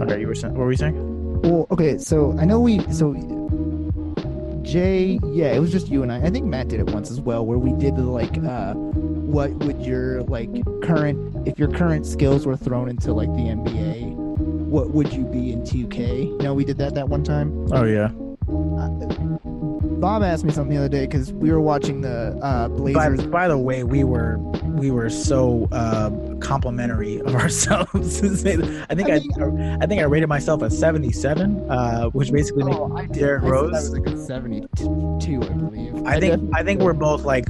Okay, you were saying. What were you saying? Well, okay, so I know we so Jay, yeah, it was just you and I. I think Matt did it once as well, where we did the like, uh, what would your like current if your current skills were thrown into like the NBA, what would you be in 2K? You know, we did that that one time. Oh yeah. Bob asked me something the other day because we were watching the uh, By, Blazers. by the way, we were we were so uh, complimentary of ourselves. I think I I, mean- I, think I rated myself a seventy-seven, uh, which basically makes Oh, I did. Derrick I said Rose? That was like a 72, I believe. I think I think we're both like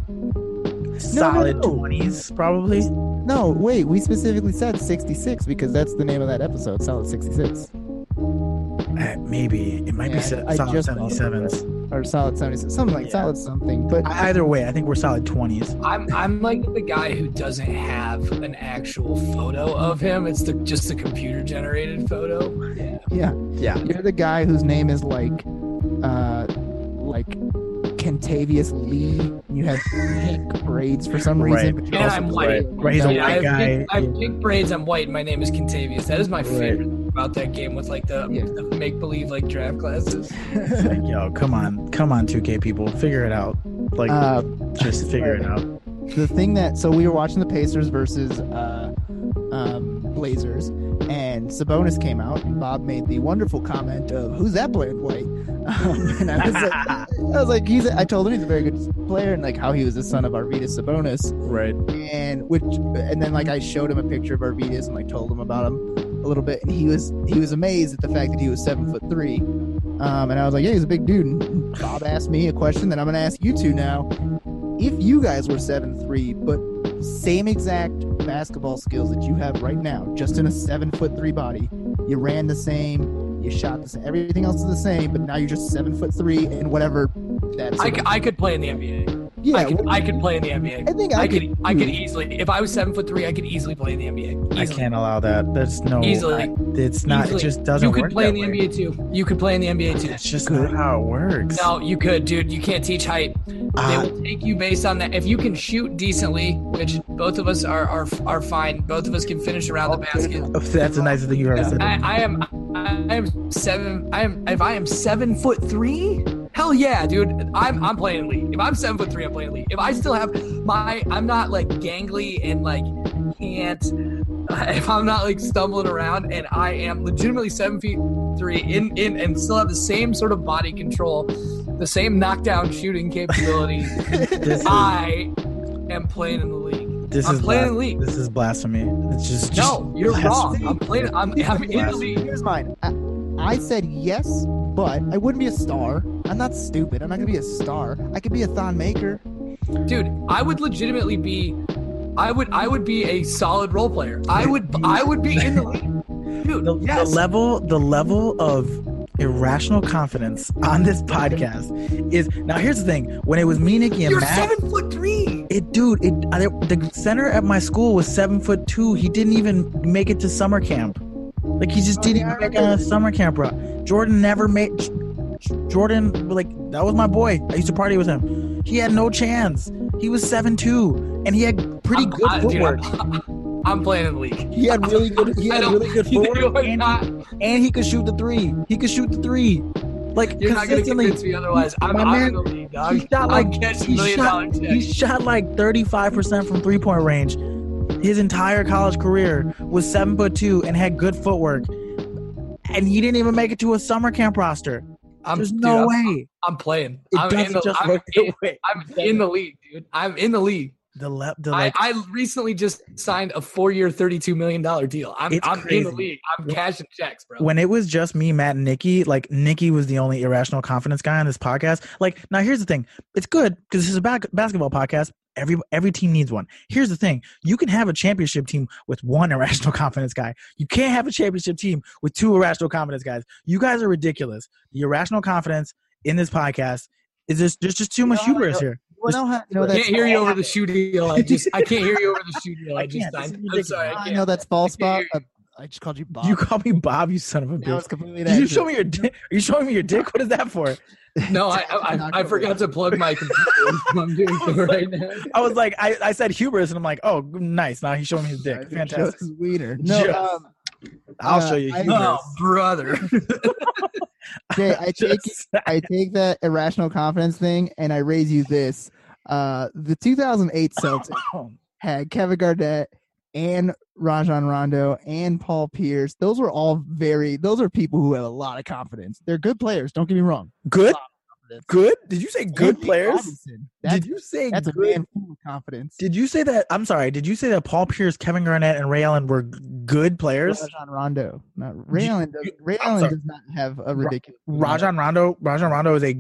solid no. twenties, probably. No, wait, we specifically said 66 because that's the name of that episode, Solid 66. Uh, maybe it might Yeah, be se- I solid just thought seventy-sevens. Or Solid 76. Something like Yeah. Solid something. But Either way, I think we're solid twenties. I'm I'm like the guy who doesn't have an actual photo of him. It's the just a computer generated photo. Yeah. yeah, Yeah. you're the guy whose name is like, uh, like Kentavious Lee. You have pink braids for some reason. Right. But you're And also I'm white. right. He's a Yeah, I white have guy. Pink, I have pink braids. I'm white. and My name is Contavious. That is my Right. favorite thing about that game with like the, Yeah. the make believe like draft classes. Like, yo, come on, come on, two K people, figure it out. Like, Uh, just figure it out. the thing that so we were watching the Pacers versus uh, um, Blazers, and Sabonis came out, and Bob made the wonderful comment of "Who's that playing white?" Um, and I was like, I was like, he's. I told him he's a very good player, and like how he was the son of Arvydas Sabonis, Right. and which, and then like I showed him a picture of Arvydas and like told him about him a little bit, and he was he was amazed at the fact that he was seven foot three. Um, and I was like, yeah, he's a big dude. And Bob asked me a question that I'm going to ask you two now. If you guys were seven three, but same exact basketball skills that you have right now, just in a seven foot three body, you ran the same, you shot the same, everything else is the same, but now you're just seven foot three and whatever that's. I, I could play in the NBA. Yeah, I could well, I could play in the NBA. I think I, I could I could easily if I was seven foot three I could easily play in the NBA. I can't allow that. There's no. Easily. I- it's not. Easily. It just doesn't work. You could work play in the way. NBA too. You could play in the NBA too. That's just not how it works. No, you could, dude. You can't teach height. They Ah. will take you based on that. If you can shoot decently, which both of us are are, are fine. Both of us can finish around the basket. That's the nicest thing you've ever said. I, I am I am seven. I am if I am seven foot three. Hell yeah, dude! I'm I'm playing league. If I'm seven foot three, I'm playing league. If I still have my, I'm not like gangly and like can't. If I'm not like stumbling around and I am legitimately seven feet three in in and still have the same sort of body control, the same knockdown shooting capability, is, I am playing in the league. this I'm is playing in blas- the league. This is blasphemy. It's just, just No, you're blasphemy. wrong. I'm playing. I'm, I'm in the league. Here's mine. I, I said yes, but I wouldn't be a star. I'm not stupid. I'm not gonna be a star. I could be a Thon Maker. dude i would legitimately be i would i would be a solid role player i would i would be in the league dude the, yes the level the level of irrational confidence on this podcast is now here's the thing when it was me nikki and you're matt seven foot three it dude it I, the center at my school was seven foot two he didn't even make it to summer camp like he just didn't yeah, even make it remember a summer camp bro. Jordan never made jordan like that was my boy. I used to party with him. He had no chance. He was seven two and he had pretty I'm- good I- dude, footwork I'm, I'm playing in the league. He had really good he had really good footwork and, and he could shoot the three. He could shoot the three. Like you're not gonna convince me otherwise. I'm, My man, league dog. he shot like he shot, he shot like 35% from three point range. His entire college career was seven foot two and had good footwork. And he didn't even make it to a summer camp roster. I'm, There's dude, no I'm, way. I'm playing It I'm in the, just I'm, work in. I'm in the league dude i'm in the league The le- the I, I recently just signed a four-year, thirty-two million dollar deal. I'm, I'm in the league. I'm cashing checks, bro. when it was just me, Matt, and Nikki, like Nikki was the only irrational confidence guy on this podcast. Like now, here's the thing: it's good because this is a ba- basketball podcast. Every every team needs one. Here's the thing: you can have a championship team with one irrational confidence guy. You can't have a championship team with two irrational confidence guys. You guys are ridiculous. The irrational confidence in this podcast is just there's just too much No, hubris no. here. Well, no, ha- no, I that's can't hear you over the shoe deal. I just I can't hear you over the shoe deal. I, I just can't. This signed. is I'm sorry. I I know that's false, I Bob. Can't I just called you Bob. You call me Bob, you son of a That was bitch. completely. Did you show me your dick? Are you showing me your dick? What is that for? No, I I, I, I forgot to plug my computer. I'm doing so right now. I was like, I, I said hubris, and I'm like, oh, nice. Now he's showing me his dick. Fantastic. Joe's Wiener. No, Just- um, I'll Uh, show you. I- hubris. Oh, brother. Jay, I take Just- I take that irrational confidence thing and I raise you this. Uh, the 2008 Celtics had Kevin Garnett and Rajon Rondo and Paul Pierce. Those were all very. Those are people who have a lot of confidence. They're good players. Don't get me wrong. good, good. Did you say good Anthony players? Did you say that's a good? man full of confidence. Did you say that? I'm sorry. Did you say that Paul Pierce, Kevin Garnett, and Ray Allen were good players? Rajon Rondo. Not Ray Allen. Does, Ray Allen does not have a ridiculous. Rajon Rondo. Rajon Rondo is a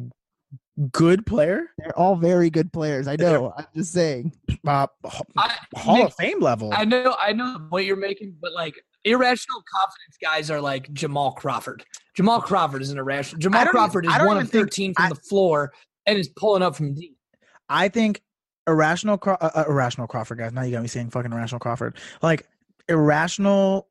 good player. They're all very good players. I know. I'm just saying. Uh, H- I, Hall Nick, of Fame level. I know, I know what you're making, but like irrational confidence guys are like Jamal Crawford. Jamal Crawford is an irrational. Jamal don't even- Crawford is one even of think- 13 from I- the floor and is pulling up from deep. I think irrational, Craw- uh, uh, irrational Crawford guys. Now you got me saying fucking irrational Crawford. Like irrational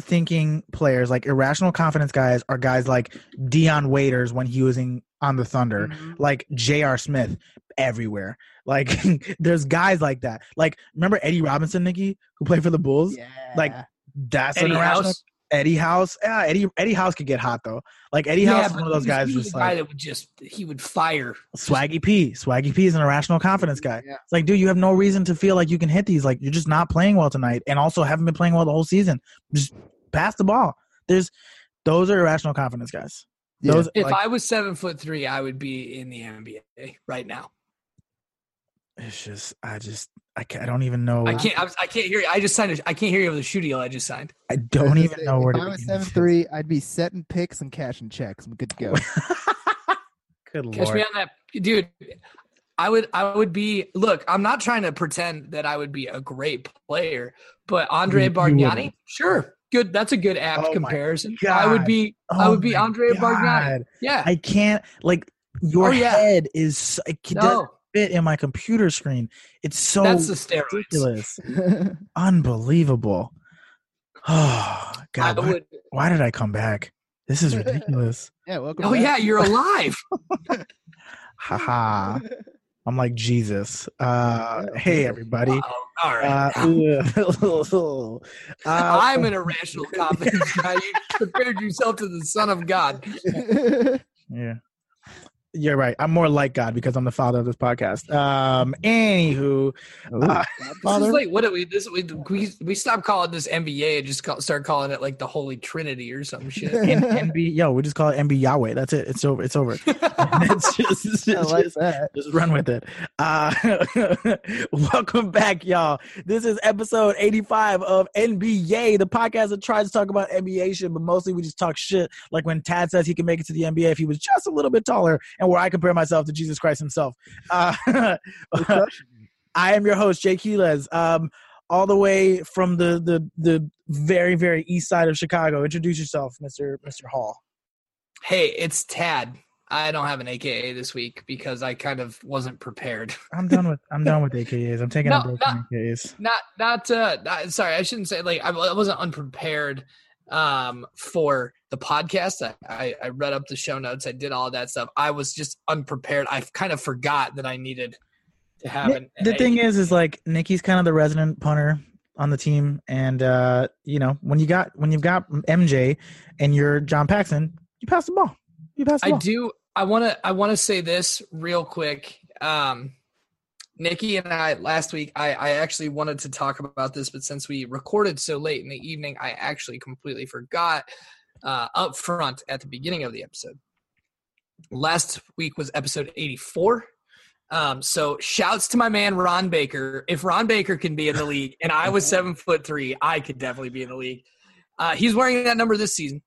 thinking players, like irrational confidence guys, are guys like Dion Waiters when he was in on the Thunder, Mm-hmm. like J.R. Smith everywhere. Like there's guys like that. Like remember Eddie Robinson, Nikki, who played for the Bulls. Yeah. Like, That's Eddie an irrational. House. Eddie House. Yeah, Eddie Eddie House could get hot though. Like Eddie Yeah, House is one of those guys he was just guy like that would just he would fire. Swaggy P. Swaggy P is an irrational confidence guy. Yeah. It's like, dude, you have no reason to feel like you can hit these. Like, you're just not playing well tonight, and also haven't been playing well the whole season. Just pass the ball. There's those are irrational confidence guys. Yeah. Those If like, I was seven foot three, I would be in the NBA right now. it's just I just I, can't, I don't even know. I can't. I, was, I can't hear you. I just signed. A, I can't hear you over the shoe deal I just signed. I I don't was even gonna know where if to I was begin seven three, I'd be setting picks and cashing checks. I'm good to go. this. Good Catch lord. me on that, dude. I would. I would be. Look, I'm not trying to pretend that I would be a great player, but Andre You- you Bargnani, sure, good. That's a good apt Oh my comparison. I would God. be. I Oh would be my Andre Bargnani. Yeah. I can't like your Oh, yeah. head is it doesn't no, fit in my computer screen. It's so that's the steroids. ridiculous, unbelievable. Oh God, why, would. why did I come back? This is ridiculous. yeah, welcome. Oh back. yeah, you're alive. Haha. I'm like Jesus. Uh, hey everybody. Wow. All right. Uh, uh, I'm an irrational confidence guy. You compared yourself to the Son of God. Yeah. You're right. I'm more like God because I'm the father of this podcast. Um, anywho, Ooh, Uh, This is like what do we this we we we stopped calling this NBA and just call, start calling it like the Holy Trinity or some shit. N- NB, yo, we just call it NB Yahweh. That's it. It's over. It's over. it's just, it's I like just- that. just run with it. Uh, welcome back, y'all. This is episode 85 of NBA, the podcast that tries to talk about NBA shit, but mostly we just talk shit. Like when Tad says he can make it to the NBA if he was just a little bit taller, and where I compare myself to Jesus Christ himself. Uh, We're crushing it. I am your host, Jay Quiles. Um, all the way from the the the very very east side of Chicago. Introduce yourself, Mister Mister Hall. hey, it's Tad. I don't have an AKA this week because I kind of wasn't prepared. I'm done with I'm done with AKAs. I'm taking No, a break no. from AKAs. Not not uh not, sorry, I shouldn't say like I, I wasn't unprepared um for the podcast. I, I I read up the show notes, I did all that stuff. I was just unprepared. I kind of forgot that I needed to have an, the an thing is, is like Nikki's kind of the resident punter on the team, and uh, you know when you got when you've got MJ and you're John Paxson, you pass the ball. You pass the I ball. do. I want to. I want to say this real quick. Um, Nikki and I last week. I, I actually wanted to talk about this, but since we recorded so late in the evening, I actually completely forgot uh, up front at the beginning of the episode. Last week was episode eighty-four. Um, so shouts to my man Ron Baker. If Ron Baker can be in the league, and I was seven foot three, I could definitely be in the league. Uh, he's wearing that number this season.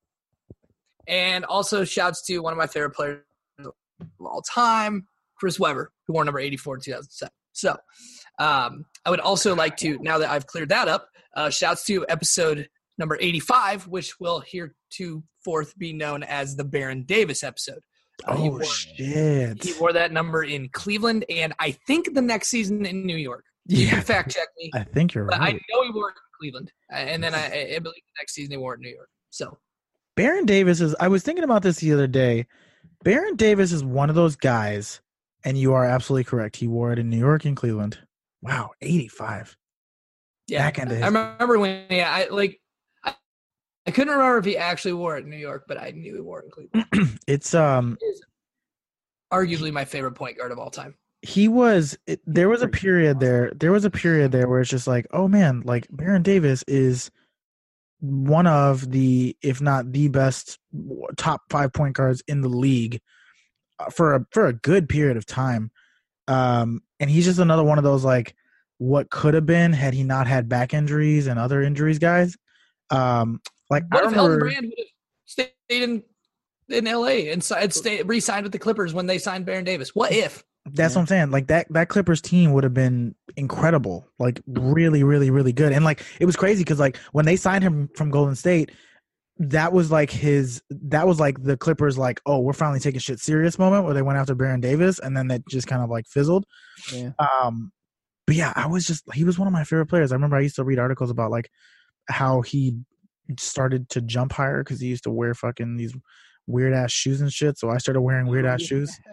And also shouts to one of my favorite players of all time, Chris Webber, who wore number 84 in 2007. So um, I would also like to, now that I've cleared that up, uh, shouts to episode number 85, which will heretofore be known as the Baron Davis episode. Uh, he, Oh wore, shit! he wore that number in Cleveland and I think the next season in New York. You Yeah, fact check me, I think you're right. I know he wore it in Cleveland. Uh, And then I, I believe the next season he wore it in New York. So Baron Davis is. I was thinking about this the other day. Baron Davis is one of those guys, and you are absolutely correct. He wore it in New York and Cleveland. Wow, 85. yeah, Back into I remember when yeah, I like I, couldn't remember if he actually wore it in New York, but I knew he wore it in Cleveland. It's um Arguably my favorite point guard of all time. he was it, there was a period there there was a period there where it's just like oh man like Baron Davis is one of the if not the best top 5 point guards in the league uh, for a for a good period of time um and he's just another one of those like what could have been had he not had back injuries and other injuries guys um like What I if Elton remember Brand would have stayed in in LA and si- stayed re-signed with the Clippers when they signed Baron Davis? What if? That's Yeah. what I'm saying. Like that that Clippers team would have been incredible. Like really, really, really good. And like it was crazy because like when they signed him from Golden State, that was like his that was like the Clippers like, oh, we're finally taking shit serious moment where they went after Baron Davis and then that just kind of like fizzled. Yeah. Um but yeah, I was just he was one of my favorite players. I remember I used to read articles about like how he started to jump higher because he used to wear fucking these weird ass shoes and shit. So I started wearing weird ass shoes.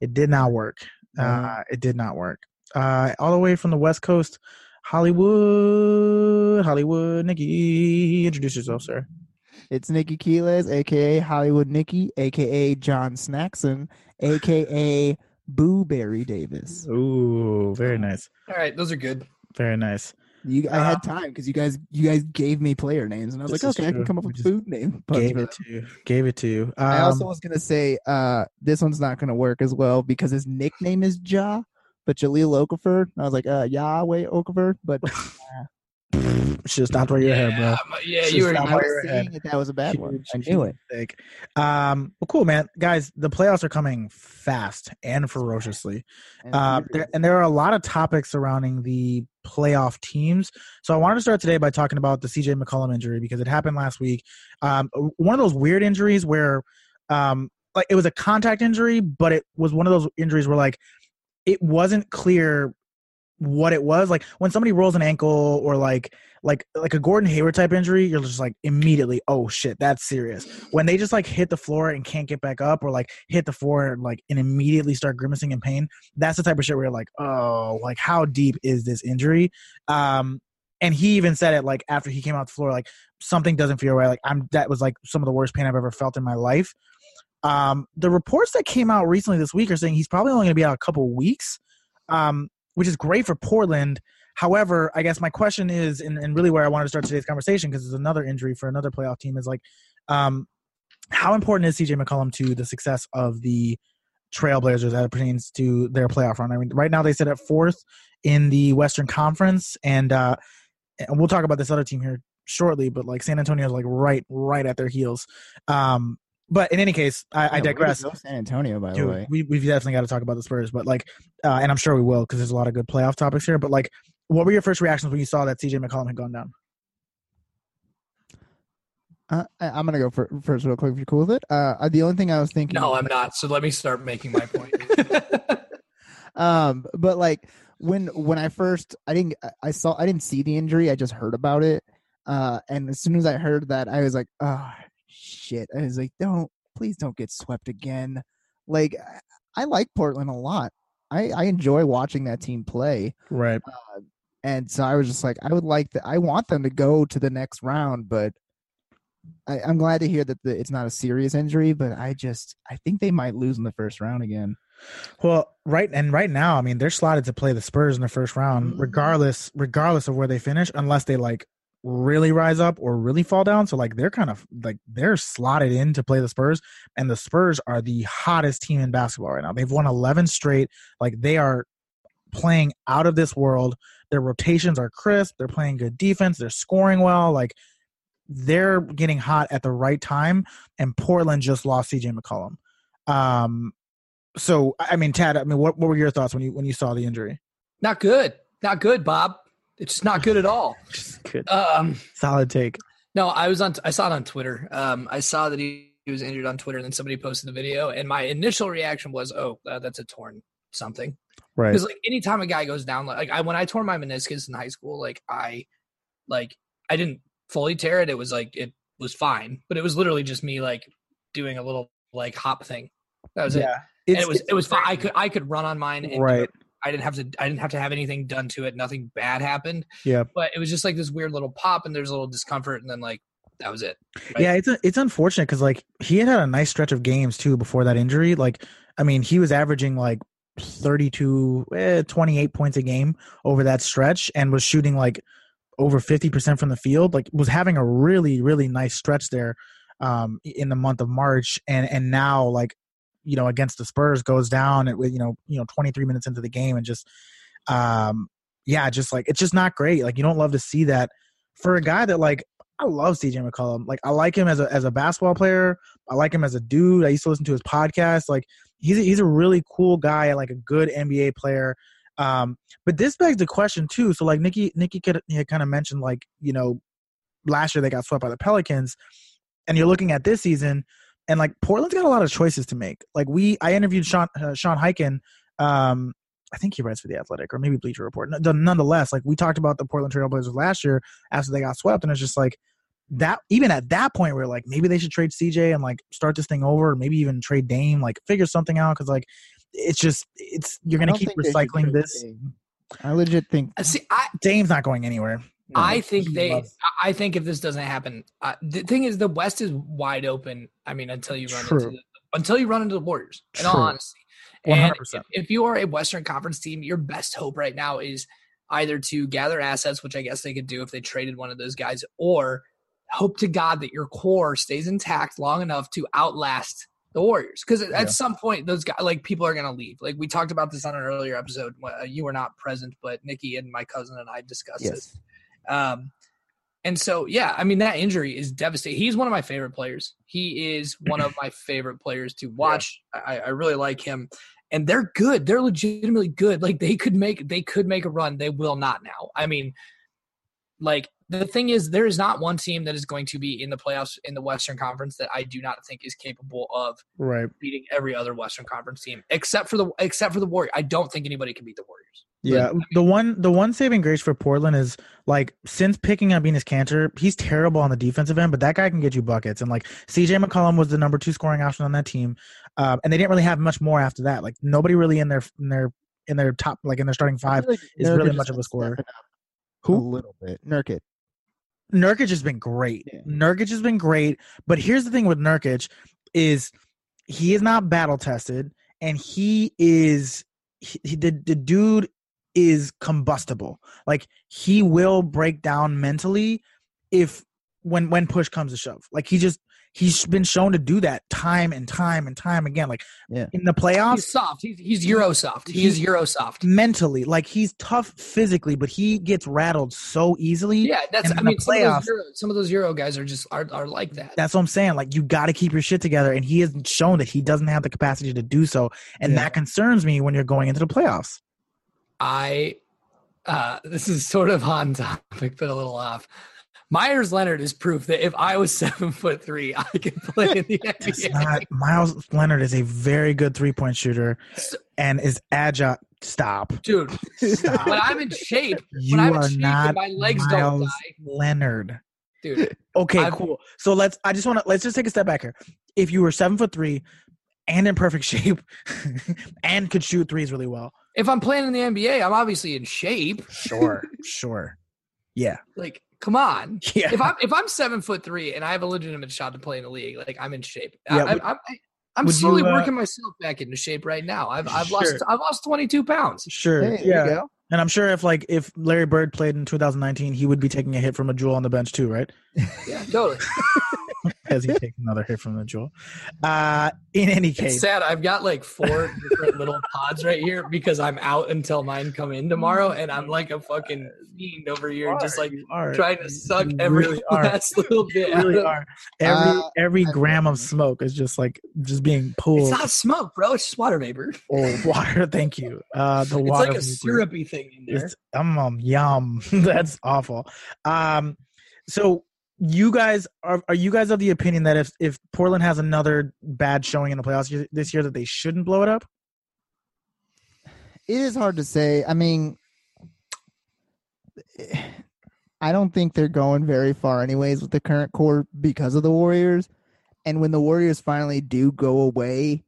It did not work. Uh, it did not work. Uh, all the way from the West Coast, Hollywood, Hollywood, Nikki, introduce yourself, sir. It's Nikki Keeles, aka Hollywood Nikki, aka John Snackson, aka Boo Berry Davis. Ooh, very nice, All right, those are good. very nice. You, I had time because you guys, you guys gave me player names, and I was like, okay, I can come up with just food name. Gave it to you. Gave it to you. Um, I also was gonna say uh this one's not gonna work as well because his nickname is Ja, but Jahlil Okafor. I was like, uh Yahweh Okafor, but should stopped right your yeah, hair, bro. Yeah, Just you were. stop right head. that that was a bad one. I knew it. mistake. Um, well, cool, man. Guys, the playoffs are coming fast and ferociously. And Uh, there, and there are a lot of topics surrounding the playoff teams. So I wanted to start today by talking about the CJ McCollum injury because it happened last week. Um, one of those weird injuries where, um, like it was a contact injury, but it was one of those injuries where like it wasn't clear what it was. Like when somebody rolls an ankle or like like like a Gordon Hayward type injury, you're just like immediately, oh shit, that's serious. When they just like hit the floor and can't get back up, or like hit the floor and like and immediately start grimacing in pain, that's the type of shit where you're like, oh, like how deep is this injury? Um, and he even said it like after he came out the floor, like something doesn't feel right. Like I'm that was like some of the worst pain I've ever felt in my life. Um, the reports that came out recently this week are saying he's probably only going to be out a couple weeks, um, which is great for Portland. However, I guess my question is, and, and really where I wanted to start today's conversation, because it's another injury for another playoff team, is like, um, how important is CJ McCollum to the success of the Trailblazers as it pertains to their playoff run? I mean, right now they sit at fourth in the Western Conference, and uh, and we'll talk about this other team here shortly. But like San Antonio's like right, right at their heels. Um, but in any case, I, I Yeah, way to digress. go San Antonio, by the way. we we've definitely got to talk about the Spurs, but like, uh, and I'm sure we will because there's a lot of good playoff topics here. But like, what were your first reactions when you saw that CJ McCollum had gone down? Uh, I, I'm gonna go for, first, real quick. If you're cool with it, uh, the only thing I was thinking, No, I'm not. So let me start making my point. um, but like when when I first, I didn't, I- I saw, I didn't see the injury. I just heard about it, uh, and as soon as I heard that, I was like, oh shit! I was like, don't, please don't get swept again. Like, I, like Portland a lot. I I enjoy watching that team play. Right. and so I was just like, I would like that. I want them to go to the next round, but I, I'm glad to hear that the, it's not a serious injury. But I just, I think they might lose in the first round again. Well, right and right now, I mean, they're slotted to play the Spurs in the first round, Mhm. regardless, regardless of where they finish, unless they like really rise up or really fall down. So like they're kind of like they're slotted in to play the Spurs, and the Spurs are the hottest team in basketball right now. They've won 11 straight. Like they are playing out of this world. Their rotations are crisp. They're playing good defense. They're scoring well. Like they're getting hot at the right time. And Portland just lost CJ McCollum. Um, so I mean, Tad, I mean, what, what were your thoughts when you when you saw the injury? not good. Not good, Bob. It's just not good at all. Good, Um, solid take. no, I was on. I saw it on Twitter. Um, I saw that he, he was injured on Twitter, and then somebody posted the video, and my initial reaction was, "Oh, uh, that's a torn something." Right. Because like anytime a guy goes down, like I when I tore my meniscus in high school, like I, like I didn't fully tear it. It was like it was fine, but it was literally just me like doing a little like hop thing. That was it. Yeah. And it was it was fine. I could I could run on mine. And right. I didn't have to I didn't have to have anything done to it. Nothing bad happened. Yeah. But it was just like this weird little pop, and there's a little discomfort, and then like That was it. Yeah, it's a, it's unfortunate because like he had had a nice stretch of games too before that injury. Like, I mean, he was averaging like 32, eh, 28 points a game over that stretch and was shooting like over 50% from the field. Like, was having a really, really nice stretch there um, in the month of March. And, and now, like, you know, against the Spurs goes down with, you know, you know, 23 minutes into the game and just, um, yeah, just like, it's just not great. Like, you don't love to see that for a guy that, like, I love CJ McCollum. Like I like him as a as a basketball player. I like him as a dude. I used to listen to his podcast. Like he's a, he's a really cool guy and like a good NBA player. Um, but this begs the question too. So like Nikki Nikki had kind of mentioned like you know last year they got swept by the Pelicans, and you're looking at this season, and like Portland's got a lot of choices to make. Like we, I interviewed Sean uh, Sean Highkin. Um, I think he writes for the Athletic or maybe Bleacher Report. Nonetheless, like we talked about the Portland Trailblazers last year after they got swept, and it's just like that. Even at that point, we are like, maybe they should trade CJ and like start this thing over, or maybe even trade Dame, like figure something out because like it's just it's you're gonna keep think they should recycling this. Dame. I legit think Uh, See, I Dame's not going anywhere. I think they. I think if this doesn't happen, uh, the thing is, the West is wide open. I mean, until you run True. into the, until you run into the Warriors. In all True. honesty, and 100%. if, if you are a Western Conference team, your best hope right now is either to gather assets, which I guess they could do if they traded one of those guys, or hope to God that your core stays intact long enough to outlast the Warriors. Because at Yeah. some point, those guys, like people are going to leave. Like we talked about this on an earlier episode. Uh, You were not present, but Nikki and my cousin and I discussed this. Um, and so, yeah, I mean, that injury is devastating. He's one of my favorite players. He is one of my favorite players to watch. I, I really like him, and they're good. They're legitimately good. Like they could make they could make a run. They will not now. I mean, like the thing is, there is not one team that is going to be in the playoffs in the Western Conference that I do not think is capable of Right. beating every other Western Conference team, except for the except for the Warriors. I don't think anybody can beat the Warriors. Yeah, the one the one saving grace for Portland is like since picking up Enes Kanter, he's terrible on the defensive end, but that guy can get you buckets. And like CJ McCollum was the number two scoring option on that team, um, and they didn't really have much more after that. Like nobody really in their in their in their top like in their starting five. like is really much of a scorer. Who? A little bit. Nurkic. Nurkic has been great. Yeah. Nurkic has been great, but here's the thing with Nurkic is he is not battle tested, and he is he, he- the the dude is combustible. Like he will break down mentally if when when push comes to shove. Like he just he's been shown to do that time and time and time again. Like Yeah. in the playoffs, He's soft. He's he's Euro soft. He is Euro soft. mentally, like he's tough physically, but he gets rattled so easily. Yeah, that's. And I in the mean, some of, playoffs- those Euro, some of those Euro guys are just are, are like that. That's what I'm saying. Like you got to keep your shit together, and he has shown that he doesn't have the capacity to do so, and Yeah. that concerns me when you're going into the playoffs. I, uh, this is sort of on topic, but a little off. Meyers Leonard is proof that if I was seven foot three, I could play in the NBA. not Miles Leonard is a very good three point shooter So- and is agile. Stop. Dude, Stop. when I'm in shape, You I'm in are shape and not my legs don't Miles die. Leonard. dude. Okay, I've- cool. So let's. I just want to let's just take a step back here. If you were seven foot three and in perfect shape and could shoot threes really well, If I'm playing in the NBA, I'm obviously in shape. sure, sure, yeah, Like, come on. yeah. If I'm if I'm seven foot three and I have a legitimate shot to play in the league, like I'm in shape. I, Yeah, I, would- I'm, I'm would you, slowly uh, working myself back into shape right now. I've I've lost I've lost 22 pounds. Sure. Hey, yeah. And I'm sure if like if Larry Bird played in 2019, he would be taking a hit from a Juul on the bench too, right? Yeah, totally. As he takes another hit from the Juul. Uh, in any It's case, sad. I've got like four different little pods right here because I'm out until mine come in tomorrow, and I'm like a fucking fiend over here, just like are. trying to suck you every really are. last little bit. You really of- are. Every Uh, every I- gram of smoke is just like just being pulled. It's not smoke, bro. It's just water vapor. Oh, water. Thank you. Uh, the It's water. like a vapor syrupy thing in there. is- um, um, yum. That's awful. Um, so you guys are are you guys of the opinion that if if Portland has another bad showing in the playoffs this year that they shouldn't blow it up? It is hard to say. I mean, I don't think they're going very far, anyways, with the current core because of the Warriors. And when the Warriors finally do go away,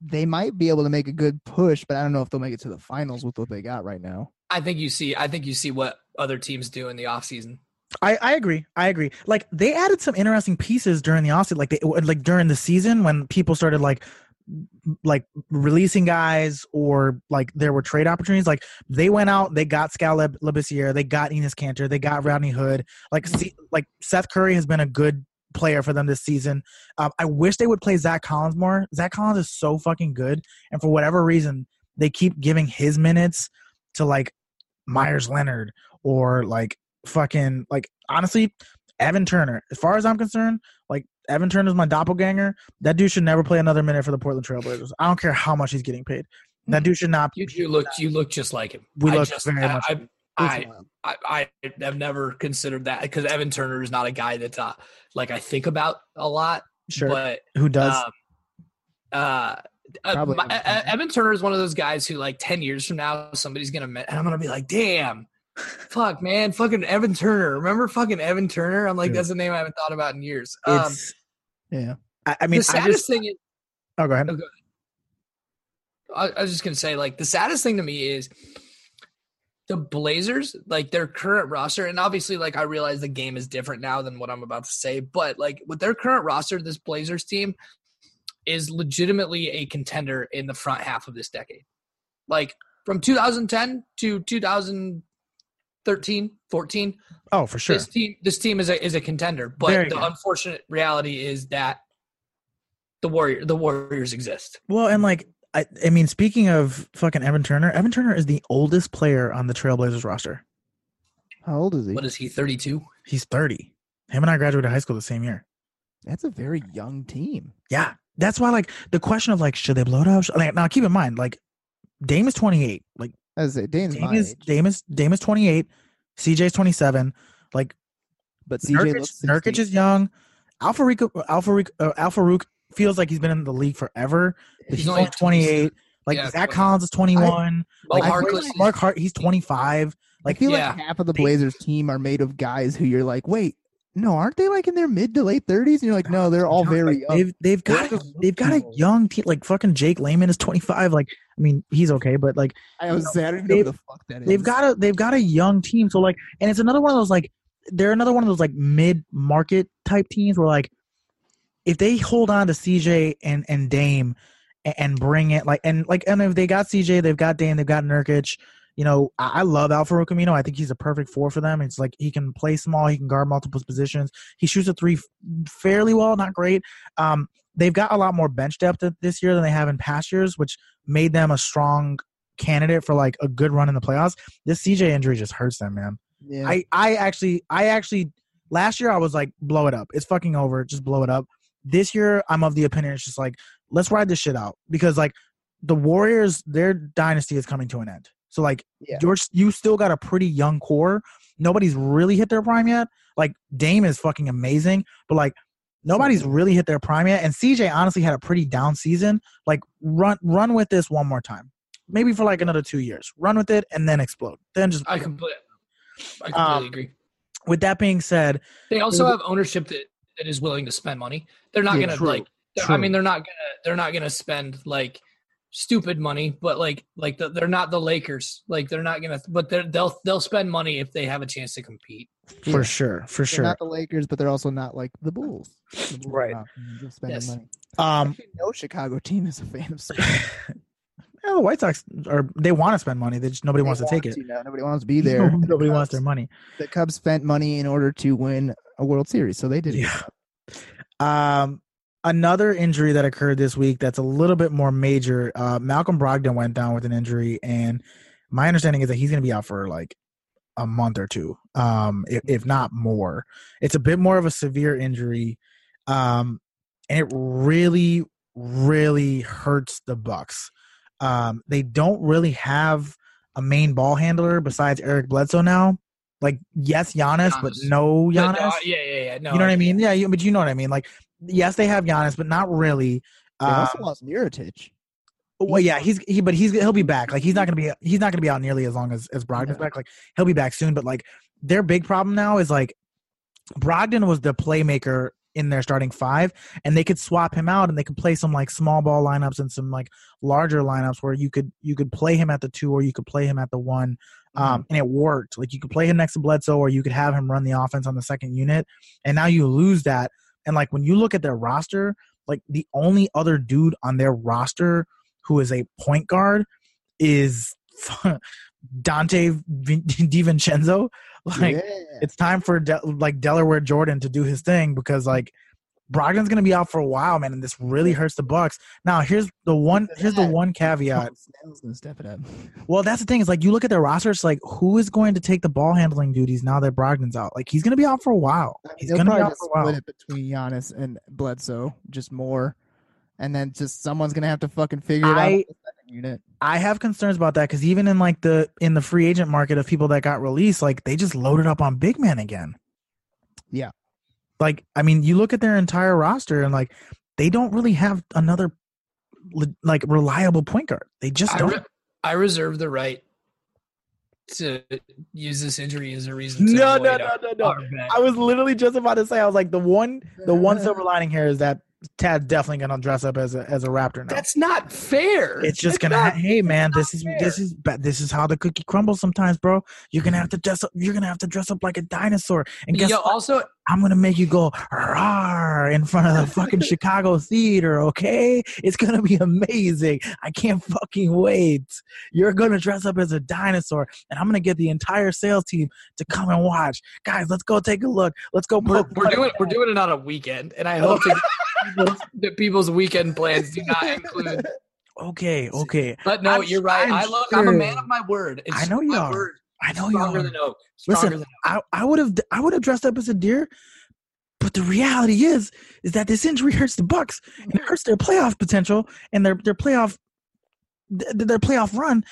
they might be able to make a good push, but I don't know if they'll make it to the finals with what they got right now. I think you see. I think you see what other teams do in the offseason. I, I agree. I agree. Like they added some interesting pieces during the offseason, like they like during the season when people started like like releasing guys or like there were trade opportunities. Like they went out, they got Skal Leb- Labissiere, they got Enes Kanter, they got Rodney Hood. Like see, like Seth Curry has been a good player for them this season. Um, I wish they would play Zach Collins more. Zach Collins is so fucking good, and for whatever reason, they keep giving his minutes to like Meyers Leonard or like fucking like honestly, Evan Turner. As far as I'm concerned, like Evan Turner's my doppelganger. That dude should never play another minute for the Portland Trailblazers. I don't care how much he's getting paid. That dude should not. You, you look you look just like him. We I look just, very I, much I, like I, I, I have never considered that because Evan Turner is not a guy that uh, like I think about a lot. Sure. But Who does? um, uh, uh, my- Evan Turner. Is one of those guys who, like, ten years from now, somebody's gonna and I'm gonna be like, "Damn, fuck, man, fucking Evan Turner." Remember fucking Evan Turner? I'm like, Dude. that's a name I haven't thought about in years. Um. Yeah. I, I mean, the I saddest just. thing is, Oh, go ahead. I, I was just gonna say, like, the saddest thing to me is the Blazers, like their current roster, and obviously, like, I realize the game is different now than what I'm about to say, but like with their current roster, this Blazers team is legitimately a contender in the front half of this decade. Like from 2010 to 2013, 14, Oh, for sure. this team this team is a is a contender. But the good. unfortunate reality is that the warrior the Warriors exist. Well, and like I, I mean, speaking of fucking Evan Turner, Evan Turner is the oldest player on the Trailblazers roster. How old is he? What is he? 32. He's 30. Him and I graduated high school the same year. That's a very young team. Yeah. That's why, like, the question of, like, should they blow it up? Like, now, keep in mind, like, Dame is 28. Like, As I say, Dane's Dame my is, age, Dame is, Dame is 28. CJ's 27. Like, but CJ Nurkic, looks Nurkic is young. Alpha Rico, Alpha Rico, uh, Alpha Rook feels like he's been in the league forever. But he's, He's only only 28. Like, Yeah, Zach 20. Collins is 21. Mo like, Harkless is- Mark Hart, he's 25. I feel yeah. like half of the Blazers team are made of guys who you're like, wait, no, aren't they like in their mid to late 30s? And you're like, no, they're all very young. They've they've got a, they've got a young team. Like fucking Jake Layman is 25. Like I mean he's okay, but like I was know, saying, I don't even know who they've- the fuck that is. they've got a they've got a young team. So like, and it's another one of those like they're another one of those like mid market type teams where like if they hold on to CJ and and Dame and, and bring it like and like and if they got CJ, they've got Dame, they've got Nurkic. You know, I, I love Al-Farouq Aminu. I think he's a perfect four for them. It's like he can play small, he can guard multiple positions. He shoots a three fairly well, not great. Um, they've got a lot more bench depth this year than they have in past years, which made them a strong candidate for like a good run in the playoffs. This CJ injury just hurts them, man. Yeah. I I actually I actually last year I was like blow it up. It's fucking over. Just blow it up. This year I'm of the opinion it's just like let's ride this shit out because like the Warriors their dynasty is coming to an end. So like Yeah. you're you still got a pretty young core. Nobody's really hit their prime yet. Like Dame is fucking amazing, but like nobody's really hit their prime yet. And CJ honestly had a pretty down season. Like run run with this one more time. Maybe for like another two years. Run with it and then explode. Then just I completely, I completely Um, agree. with that being said, They also have ownership that, that is willing to spend money. They're not Yeah, gonna true, like. they're- I mean, they're not gonna. They're not gonna spend like stupid money, but like like the, they're not the Lakers. Like they're not gonna. But they're, they'll they'll spend money if they have a chance to compete. for Yeah. sure, for They're sure. not the Lakers, but they're also not like the Bulls. The Bulls are Right. not, you know, just spending Yes. money. Um, Actually, no Chicago team is a fan of spending. yeah, the White Sox are they want to spend money. They just nobody wants to take want it. now. Nobody wants to be there. And the nobody wants Cubs- their money. The Cubs spent money in order to win a World Series, so they did. it. Yeah. Um, another injury that occurred this week that's a little bit more major. Uh, Malcolm Brogdon went down with an injury, and my understanding is that he's going to be out for like a month or two, um, if, if not more. It's a bit more of a severe injury, um, and it really, really hurts the Bucks. Um, they don't really have a main ball handler besides Eric Bledsoe now. Like, yes, Giannis, but Giannis. no But, Giannis. uh, yeah, yeah, yeah. No, you know what I mean? Yeah, you, but you know what I mean. Like, yes, they have Giannis, but not really. They also Um, lost Mirotic. well, yeah, he's he, but he's he'll be back. Like, he's not gonna be he's not gonna be out nearly as long as as Brogdon's Yeah. back. Like, he'll be back soon. But like, their big problem now is like, Brogdon was the playmaker in their starting five, and they could swap him out and they could play some like small ball lineups and some like larger lineups where you could you could play him at the two or you could play him at the one. Um, and it worked. Like you could play him next to Bledsoe, or you could have him run the offense on the second unit. And now you lose that. And like when you look at their roster, like the only other dude on their roster who is a point guard is Dante Vin- DiVincenzo. Like yeah. it's time for De- like Delaware Jordan to do his thing because like Brogdon's gonna be out for a while, man, and this really hurts the Bucks. Now here's the one here's the one caveat. Gonna step it up. Well, that's the thing is like you look at their roster, it's like who is going to take the ball handling duties now that Brogdon's out? Like he's gonna be out for a while. He's They'll gonna be out for a while. split it between Giannis and Bledsoe, just more, and then just someone's gonna have to fucking figure it out. I- second unit. I have concerns about that because even in like the in the free agent market of people that got released, like they just loaded up on big men again. Yeah. Like I mean, you look at their entire roster and like they don't really have another like reliable point guard. They just don't. re- I reserve the right to use this injury as a reason. To No, no, no, no, no. I was literally just about to say I was like the one the one silver lining here is that Tad's definitely gonna dress up as a as a Raptor now. That's not fair. It's just That's gonna. not- hey man, this is fair. this is this is how the cookie crumbles sometimes, bro. You're gonna have to dress up. You're gonna have to dress up like a dinosaur. And guess Yo, what? also, I'm gonna make you go rar in front of the fucking Chicago theater. Okay, it's gonna be amazing. I can't fucking wait. You're gonna dress up as a dinosaur, and I'm gonna get the entire sales team to come and watch. Guys, let's go take a look. Let's go. we're, we're doing we're doing it on a weekend, and I hope that, people's, that people's weekend plans do not include. Okay, okay. But no, I'm- you're right. I'm i look. I'm a man of my word. It's I know you my are. Word. I know you Stronger are. than oak. Listen, Stronger than oak. I, I would have I would have dressed up as a deer, but the reality is is that this injury hurts the Bucks and it mm-hmm. hurts their playoff potential and their their playoff th- their playoff run.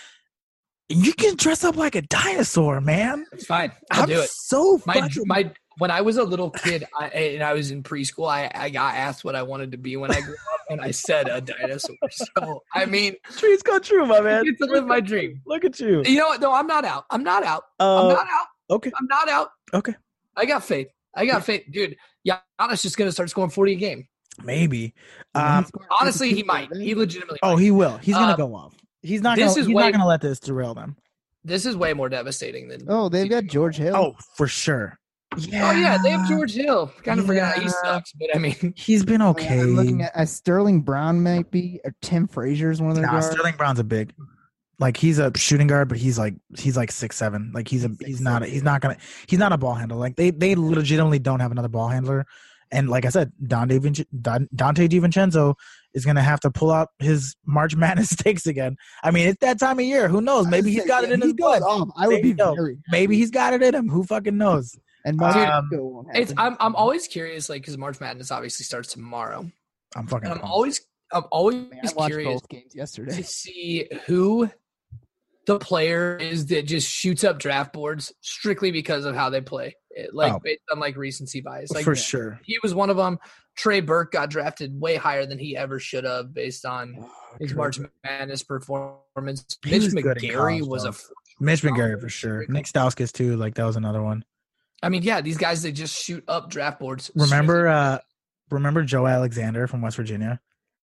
And you can dress up like a dinosaur, man. It's fine. I'll I'm do it. so My fucking my when I was a little kid I, and I was in preschool, I, I got asked what I wanted to be when I grew up, and I said a dinosaur. So I mean, dreams come true, my man. get to live my dream. Look at you. You know what? No, I'm not out. I'm not out. I'm Uh, not out. okay, I'm not out. okay, I got faith. I got faith, dude. Yeah, Giannis just gonna start scoring 40 a game. maybe. Um, Honestly, he might. He legitimately. oh, might. he will. He's gonna Uh, go off. He's not. this Gonna, is he's way- not gonna let this derail them. This is way more devastating than. Oh, they've got George Hill. Oh, for sure. Yeah. Oh yeah, they have George Hill. Kind of forgot he sucks, but I mean, He's been okay. I'm looking at uh, Sterling Brown might be or Tim Frazier's one of their Nah, guards. Sterling Brown's a big, like he's a shooting guard, but he's like he's like six seven. Like he's a He's he's not a, he's not gonna he's not a ball handler. Like they they legitimately don't have another ball handler. And like I said, Dante Vinci, Don, Donte DiVincenzo is gonna have to pull out his March Madness stakes again. I mean, it's that time of year. Who knows? Maybe he's got it in his blood. I There would be very Maybe he's got it in him. Who fucking knows? And Mark Um, won't it's. I'm. I'm always curious, like, because March Madness obviously starts tomorrow, I'm fucking. and I'm pumped. always. I'm always Man, I watched curious both games yesterday. to see who the player is that just shoots up draft boards strictly because of how they play, It- like Oh. based on like recency bias. Like for sure. he was one of them. Trey Burke got drafted way higher than he ever should have based on his March Madness performance. He Mitch was McGary college, was a. Mitch McGary for sure. Nick Stauskas too. Like that was another one. I mean, yeah, these guys they just shoot up draft boards. Remember, uh, remember Joe Alexander from West Virginia?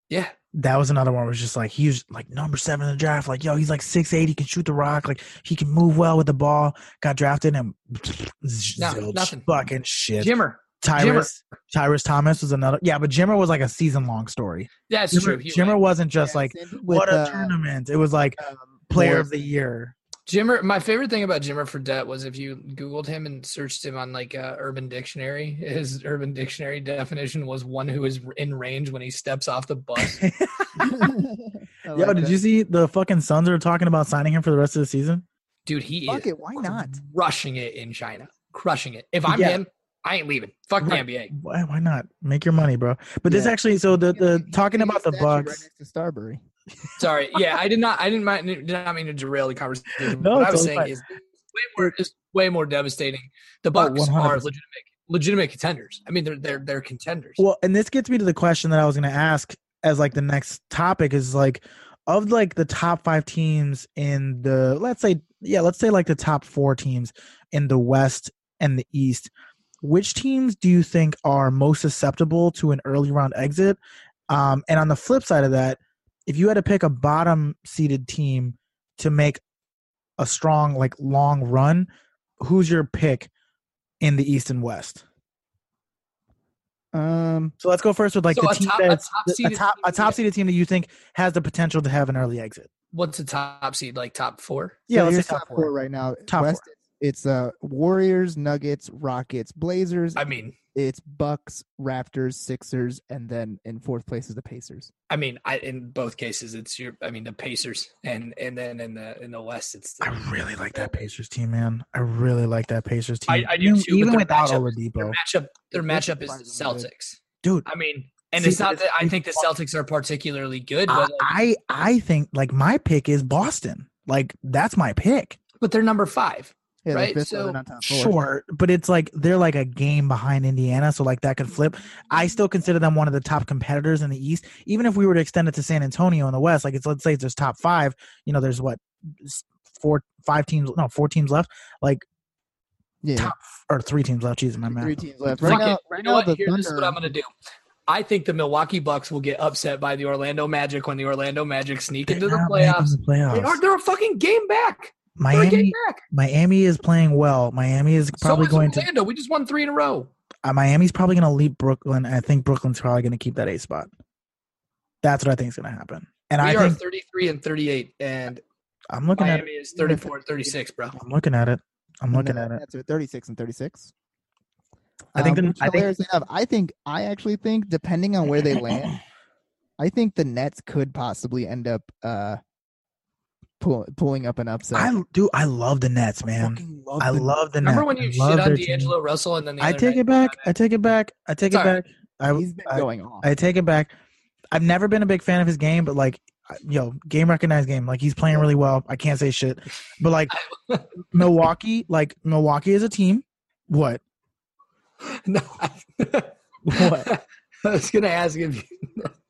Yeah, that was another one where it was just like he was like number seven in the draft. Like, yo, he's like six eight, he can shoot the rock, like he can move well with the ball. Got drafted and zilch, nothing. fucking shit. Jimmer. Tyrus Tyrus Thomas was another yeah, but Jimmer was like a season long story. Yeah, it's Jimmer, true. He Jimmer went- wasn't just Yeah, like same thing with, what a uh, tournament. It was like um, player of the year. Jimmer, my favorite thing about Jimmer Fredette was if you Googled him and searched him on like uh, Urban Dictionary, his Urban Dictionary definition was one who is in range when he steps off the bus. I Yo, like did that. you see the fucking Suns are talking about signing him for the rest of the season? Dude, he Fuck is it, why not? crushing it in China, crushing it. If I'm Yeah. him, I ain't leaving. Fuck Right. the NBA. Why, why not? Make your money, bro. But this actually, so the, the talking about the Bucks right next to Starbury. Sorry, yeah, I did not, I didn't mind, did not mean to derail the conversation. No, what I was saying fine. is way more, is way more devastating. The Oh, Bucks are legitimate, legitimate contenders. I mean, they're they're they're contenders. Well, and this gets me to the question that I was going to ask as like the next topic is like of like the top five teams in the let's say yeah let's say like the top four teams in the West and the East. which teams do you think are most susceptible to an early round exit? Um, and on the flip side of that, if you had to pick a bottom seeded team to make a strong, like long run, who's your pick in the East and West? Um, So let's go first with like So the a team top- a that's top a seeded top team, a top yeah. seeded team that you think has the potential to have an early exit. What's a top seed? Like top four? Yeah, so let's say top top four. four right now. Top West, It's uh Warriors, Nuggets, Rockets, Blazers. I mean, it's Bucks, Raptors, Sixers, and then in fourth place is the Pacers. I mean, I in both cases it's your. I mean, the Pacers, and and then in the in the West, it's. The, I really like that Pacers team, man. I really like that Pacers team. I- I do even, too, but even their without matchup- Their Oladipo, matchup, their matchup is the. Celtics. dude. I mean, and See, it's not that I think the Celtics are particularly good, but like, I I think like my pick is Boston. Like that's my pick. but they're number five. Yeah, Right, so- so top. Sure, but it's like they're like a game behind Indiana, so like that could flip. I mm-hmm. still consider them one of the top competitors in the East. Even if we were to extend it to San Antonio in the West, like it's let's say it's just top five. You know, there's what four, five teams, no, four teams left. Like Yeah, top or three teams left. Jesus, my three math. teams left. Fuck Right it. now, You right know now what? the Here, this is what I'm gonna do. I think the Milwaukee Bucks will get upset by the Orlando Magic when the Orlando Magic sneak into the They're not making playoffs. the They are. They're a fucking game back. They're a Miami, game back. Miami is playing well. Miami is probably so is going to. Orlando. We just won three in a row. Uh, Miami's probably going to leap Brooklyn. I think Brooklyn's probably going to keep that A spot. That's what I think is going to happen. And we I are think 33 and 38, and I'm looking at. Miami is 34 and 36, bro. I'm looking at it. I'm looking And at it. Nets are 36 and 36. I think Um, the- which I think- hilariously enough, I think I actually think depending on where they land, I think the Nets could possibly end up uh pull, pulling up an upset. I do. I love the Nets, man. I, love I the love the Remember when you I shit on their team. D'Angelo Russell and then the I other take it back. I take it back. I take It's it all right. back. I, He's been I, going off. I take it back. I've never been a big fan of his game, but like, I- yo, game recognized game. Like he's playing really well. I can't say shit, but like Milwaukee, like Milwaukee is a team. What? No, I, What? I was gonna ask if you,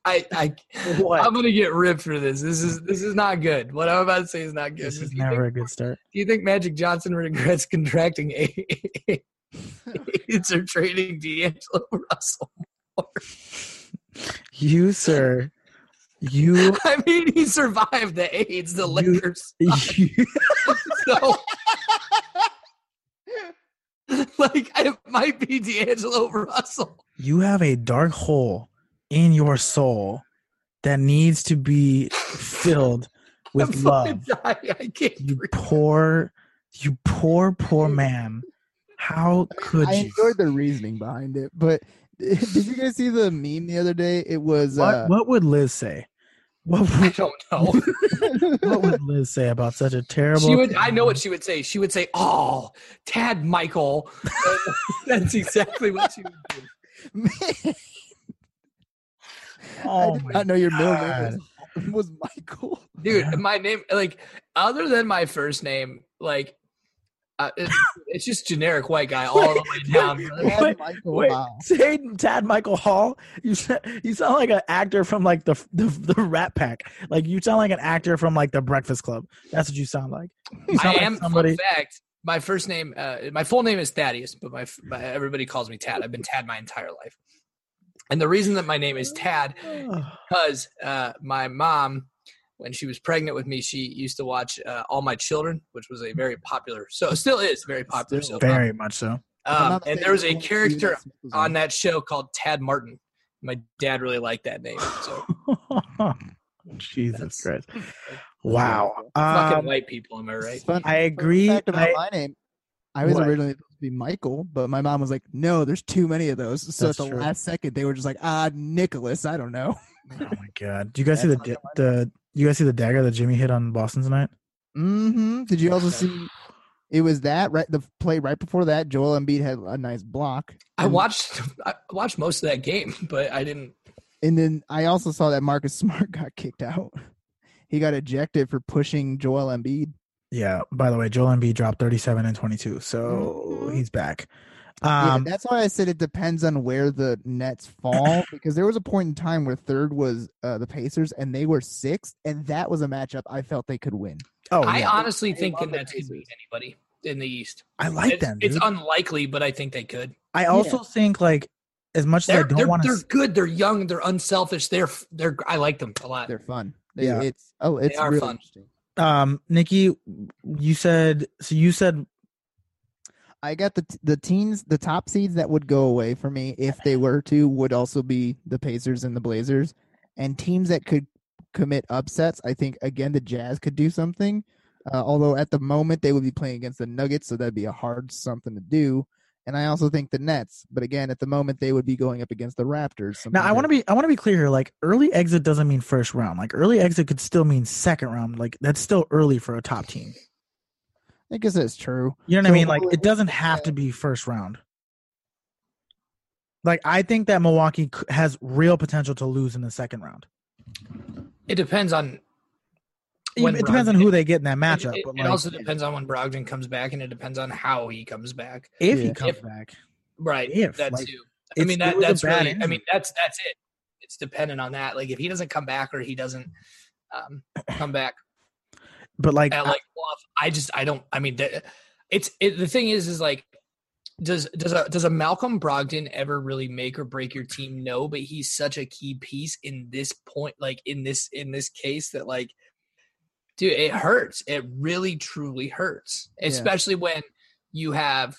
I I What? I'm gonna get ripped for this. This is this is not good. What I'm about to say is not good. this is Do never think- a good start. Do you think Magic Johnson regrets contracting AIDS or trading D'Angelo Russell? You, sir, you, I mean, he survived the AIDS, the You- Lakers. you So, like, it might be D'Angelo Russell. you have a dark hole in your soul that needs to be filled with I'm love. I can't You breathe. poor, you poor, poor man. How could I you? enjoyed the reasoning behind it, but did you guys see the meme the other day? It was What, uh, what would Liz say? What I would, don't know. what would Liz say about such a terrible? She would. I know what she would say. She would say, "Oh, Tad Michael." That's exactly what she would do. Man, I Oh did not know your middle God. name was, was Michael. dude my name like other than my first name like uh, it, it's just generic white guy all the way down brother. Wait, Tad Michael, Wait, wow. say Tad Michael Hall. You you sound like an actor from like the, the the Rat Pack. Like you sound like an actor from like the Breakfast Club. That's what you sound like. You i like am somebody. fun fact my first name uh, my full name is thaddeus but my, my everybody calls me tad i've been tad my entire life and the reason that my name is tad because uh, my mom when she was pregnant with me she used to watch uh, all my children which was a very popular so still is very popular Still. so. Very much so. Um, and there was a character on that show called Tad Martin. My dad really liked that name. So Jesus That's- Christ! Wow. fucking Um, white people, am I right? Fun- I agree. fact about I- my name. I was What? originally supposed to be Michael, but my mom was like, "No, there's too many of those." So That's at the true. last second, they were just like, "Ah, Nicholas." I don't know. oh my God! Do you guys see the That's di- not the? You guys see the dagger that Jimmy hit on Boston tonight? hmm Did you also see? It was that right. The play right before that, Joel Embiid had a nice block. I watched I watched most of that game, but I didn't. and then I also saw that Marcus Smart got kicked out. He got ejected for pushing Joel Embiid. Yeah. By the way, Joel Embiid dropped 37 and 22, so Mhm. he's back. yeah, Um, that's why I said it depends on where the Nets fall because there was a point in time where third was uh, the Pacers and they were sixth, and that was a matchup I felt they could win. oh, I yeah. honestly I think the love the Nets could beat anybody in the East. I like it's, them. it's unlikely, but I think they could. I also think like as much as I They're, don't they're, want they're good. They're young. They're unselfish. They're they're. I like them a lot. They're fun. They- Yeah. It's oh, it's are really fun. interesting. Um, Nikki, you said so. You said I got the the teams, the top seeds that would go away for me if they were to would also be the Pacers and the Blazers, and teams that could commit upsets. I think again the Jazz could do something, uh, although at the moment they would be playing against the Nuggets, so that'd be a hard something to do. And I also think the Nets, but again at the moment they would be going up against the Raptors. now. I want to be. I want to be clear here. Like early exit doesn't mean first round. Like early exit could still mean second round. Like that's still early for a top team. I guess that's true. You know what So, I mean? Like it doesn't have to be first round. Like I think that Milwaukee has real potential to lose in the second round. It depends on. It when depends on who they get in that matchup. it- but it like, also depends on when Brogdon comes back, and it depends on how he comes back. if he comes If- back, Right. If, that like, too. I mean that that's bad really. I mean that's that's it. It's dependent on that. Like if he doesn't come back or he doesn't um, come back but like at like bluff, I just I don't. I mean the, it's it, the thing is is like. Does does a does a Malcolm Brogdon ever really make or break your team? No, but he's such a key piece in this point, like in this in this case that like, dude, it hurts. It really truly hurts, Yeah. especially when you have,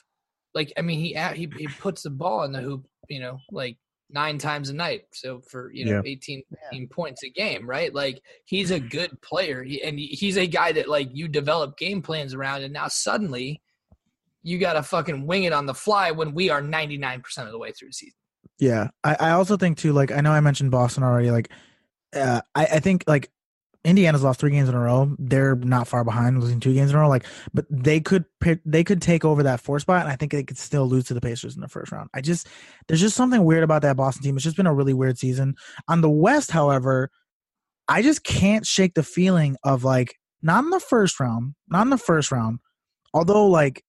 like, I mean, he he he puts the ball in the hoop, you know, like nine times a night. So for you know, Yeah. 18, 18 points a game, right? Like he's a good player, he, and he- he's a guy that like you develop game plans around, and now suddenly you got to fucking wing it on the fly when we are 99% of the way through the season. Yeah, I, I also think too. Like I know I mentioned Boston already. Like, uh, I I think like Indiana's lost three games in a row. They're not far behind, losing two games in a row. Like, but they could they could take over that four spot, and I think they could still lose to the Pacers in the first round. I just there's just something weird about that Boston team. It's just been a really weird season. On the West, however, I just can't shake the feeling of like not in the first round, not in the first round. Although like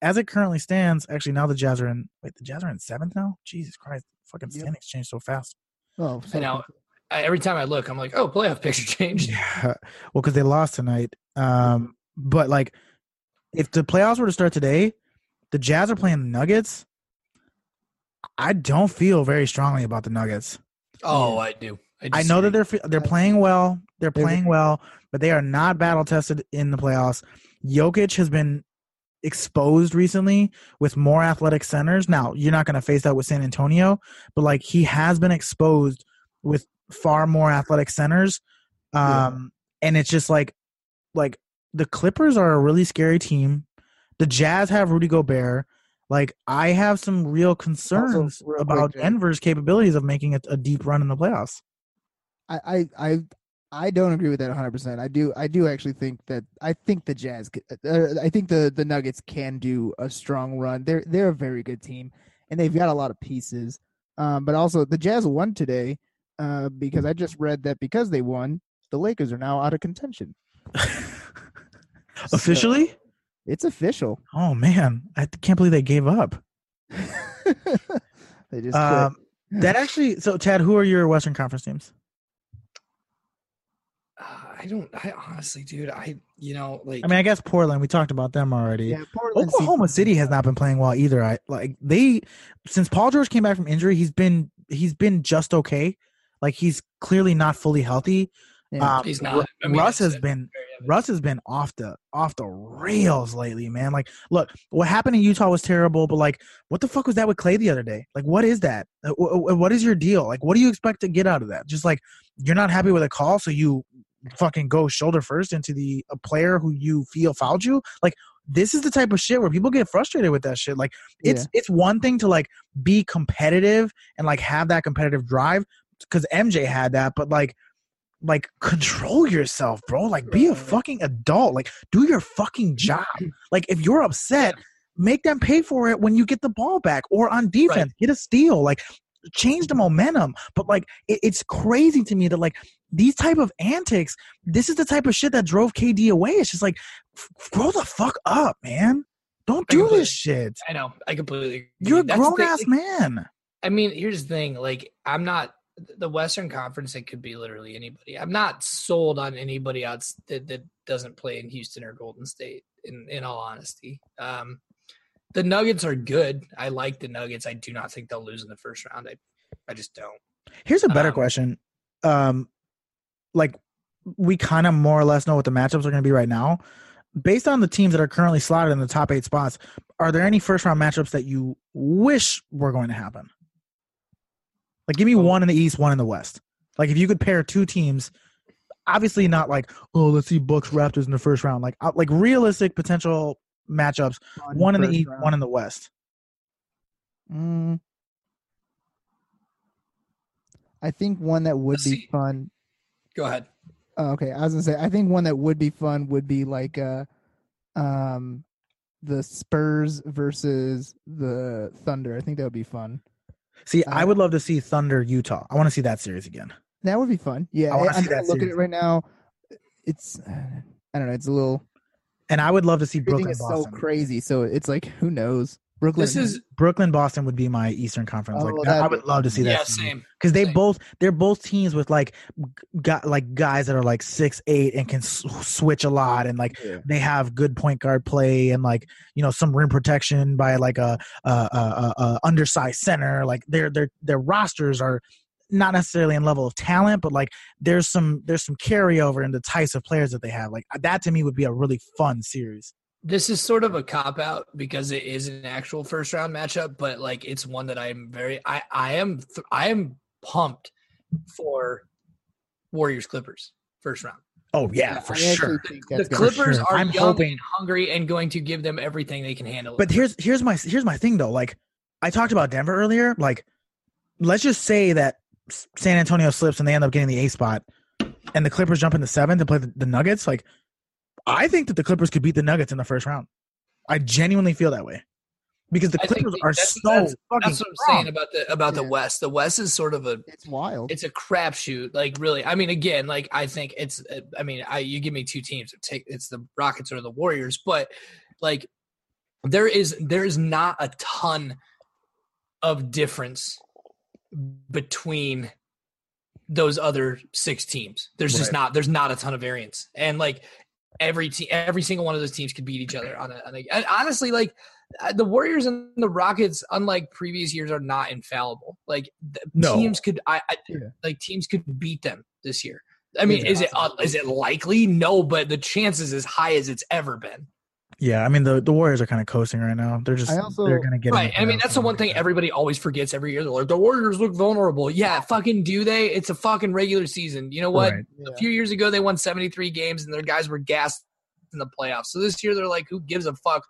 as it currently stands, actually now the Jazz are in. Wait, the Jazz are in seventh now. Jesus Christ, fucking Yep. standings changed so fast. Oh, so know. I, every time I look, I'm like, oh, playoff picture changed. Yeah, well, because they lost tonight. Um, but like, if the playoffs were to start today, the Jazz are playing the Nuggets. I don't feel very strongly about the Nuggets. Oh, I do. I know that they're they're playing well. They're They're playing well, but they are not battle tested in the playoffs. Jokic has been exposed recently with more athletic centers. Now, you're not going to face that with San Antonio, but like he has been exposed with far more athletic centers. Yeah. Um and it's just like like the Clippers are a really scary team. The Jazz have Rudy Gobert. Like I have some real concerns real about Jay. Denver's capabilities of making a, a deep run in the playoffs. I, I I I don't agree with that 100. percent I do I do actually think that I think the Jazz c- uh, I think the the Nuggets can do a strong run. They're they're a very good team and they've got a lot of pieces. Um, but also the Jazz won today uh, because I just read that because they won, the Lakers are now out of contention. So, Officially? it's official. Oh man, I can't believe they gave up. they just. Um, that actually. So, Chad, who are your Western Conference teams? Uh, I don't. I honestly, dude. I you know like. I mean, I guess Portland. We talked about them already. yeah, Portland Oklahoma seems- City has not been playing well either. I like they since Paul George came back from injury, he's been he's been just okay. Like he's clearly not fully healthy. Yeah. Um, he's not. I mean, Russ has been evident. Russ has been off the off the rails lately, man. Like, look, what happened in Utah was terrible, but like, what the fuck was that with Clay the other day? Like, what is that? Uh, wh- wh- What is your deal? Like, what do you expect to get out of that? Just like you're not happy with a call, so you fucking go shoulder first into the a player who you feel fouled you. Like, this is the type of shit where people get frustrated with that shit. Like, it's it's one thing to like be competitive and like have that competitive drive because MJ had that, but like like control yourself, bro. Like be a fucking adult. Like do your fucking job. Like if you're upset, make them pay for it when you get the ball back or on defense, get a steal. Like change the momentum. But like it, it's crazy to me that like these type of antics, this is the type of shit that drove KD away. It's just like f- grow the fuck up, man. Don't do this shit. I know. I completely. agree. You're a grown ass man. I mean, here's the thing. Like, I'm not the Western Conference. It could be literally anybody. I'm not sold on anybody else that, that doesn't play in Houston or Golden State. In in all honesty, um, The Nuggets are good. I like the Nuggets. I do not think they'll lose in the first round. I, I just don't. Here's a better Um, question. Um, like we kind of more or less know what the matchups are going to be right now. Based on the teams that are currently slotted in the top eight spots, are there any first round matchups that you wish were going to happen? Like, give me Oh. one in the East, one in the West. Like, if you could pair two teams, obviously not like, oh, let's see Bucks Raptors in the first round. Like, uh, like realistic potential matchups. Fun One in the East, round. one in the West. Mm. I think one that would Let's be see. fun. Go ahead. Oh, okay, I was gonna say I think one that would be fun would be like uh, um, the Spurs versus the Thunder. I think that would be fun. See, I Uh, would love to see Thunder Utah. I want to see that series again. That would be fun. Yeah, I wanna I'm see that looking at it right now. It's I don't know. It's a little And I would love to see Brooklyn is so crazy. So it's like who knows? Brooklyn. This is Brooklyn Boston would be my Eastern Conference. Oh, like that, I that'd love to see that. yeah, same. Because they Same. both they're both teams with like got like guys that are like six eight and can s- switch a lot and like Yeah. they have good point guard play and like you know some rim protection by like a, a, a, a, a undersized center. Like their their their rosters are not necessarily in level of talent, but like there's some there's some carryover in the types of players that they have. Like that to me would be a really fun series. This is sort of a cop out because it is an actual first round matchup, but like it's one that I'm very I I am th- I am pumped for Warriors Clippers first round. Oh yeah, for I sure. think The that's gonna- Clippers sure. are I'm young hoping- and hungry and going to give them everything they can handle. But here's here's my here's my thing though. Like I talked about Denver earlier. Like let's just say that San Antonio slips and they end up getting the A spot, and the Clippers jump into seven to play the, the Nuggets. Like I think that the Clippers could beat the Nuggets in the first round. I genuinely feel that way because the Clippers are that's- so that's- fucking that's what I'm strong. saying about the about the West. The West is sort of a It's wild. it's a crapshoot. Like really, I mean, again, like I think it's. uh, I mean, I you give me two teams, take it's the Rockets or the Warriors, but like there is there is not a ton of difference between those other six teams. There's just not there's not a ton of variance, and like every team, every single one of those teams could beat each other on a. On a and honestly, like uh, the Warriors and the Rockets, unlike previous years, are not infallible. Like the No. teams could, I, I Yeah. like teams could beat them this year. I mean, Yeah, is it uh, is it likely? No, but the chances as high as it's ever been. Yeah, I mean the the Warriors are kind of coasting right now. They're just I also- they're gonna get Right. I mean, that's the one thing everybody always forgets every year. They're like, the Warriors look vulnerable. Yeah, fucking do they? It's a fucking regular season. You know what? Right. Yeah. A few years ago, they won 73 games and their guys were gassed in the playoffs. So this year, they're like, who gives a fuck?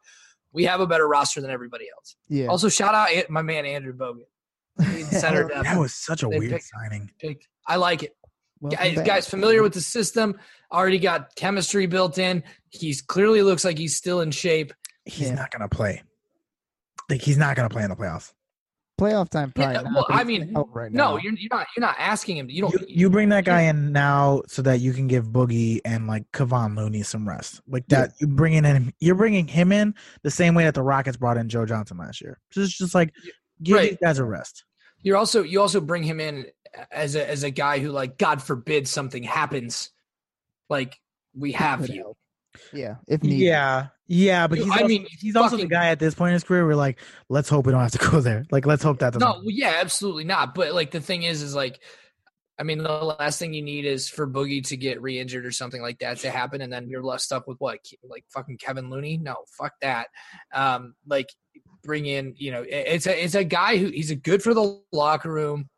We have a better roster than everybody else. Yeah. Also, shout out my man, Andrew Bogut. center depth. That was such a They weird picked- signing. Picked- I like it. Guys, guys familiar with the system, already got chemistry built in. He's clearly looks like he's still in shape. He's Yeah. not gonna play. Like he's not gonna play in the playoffs. playoff time. Probably not, well, I mean, out right now. No, you're, you're not. You're not asking him. You don't. You, you bring that guy in now so that you can give Boogie and like Kevon Looney some rest. Like Yeah. that, you bringing in, you're bringing him in the same way that the Rockets brought in Joe Johnson last year. Just, just like give Right. these guys a rest. You're also you also bring him in as a as a guy who like God forbid something happens, like we have Could you. Help. Yeah, if needed. Yeah, yeah, but You- he's I also, mean, he's also the guy at this point in his career. We're like, let's hope we don't have to go there. Like, let's hope that. No, well, yeah, absolutely not. But like the thing is, is like, I mean, the last thing you need is for Boogie to get re-injured or something like that to happen, and then you're left stuck with what, like fucking Kevin Looney? No, fuck that. Um, like bring in, you know, it's a it's a guy who he's a good for the locker room.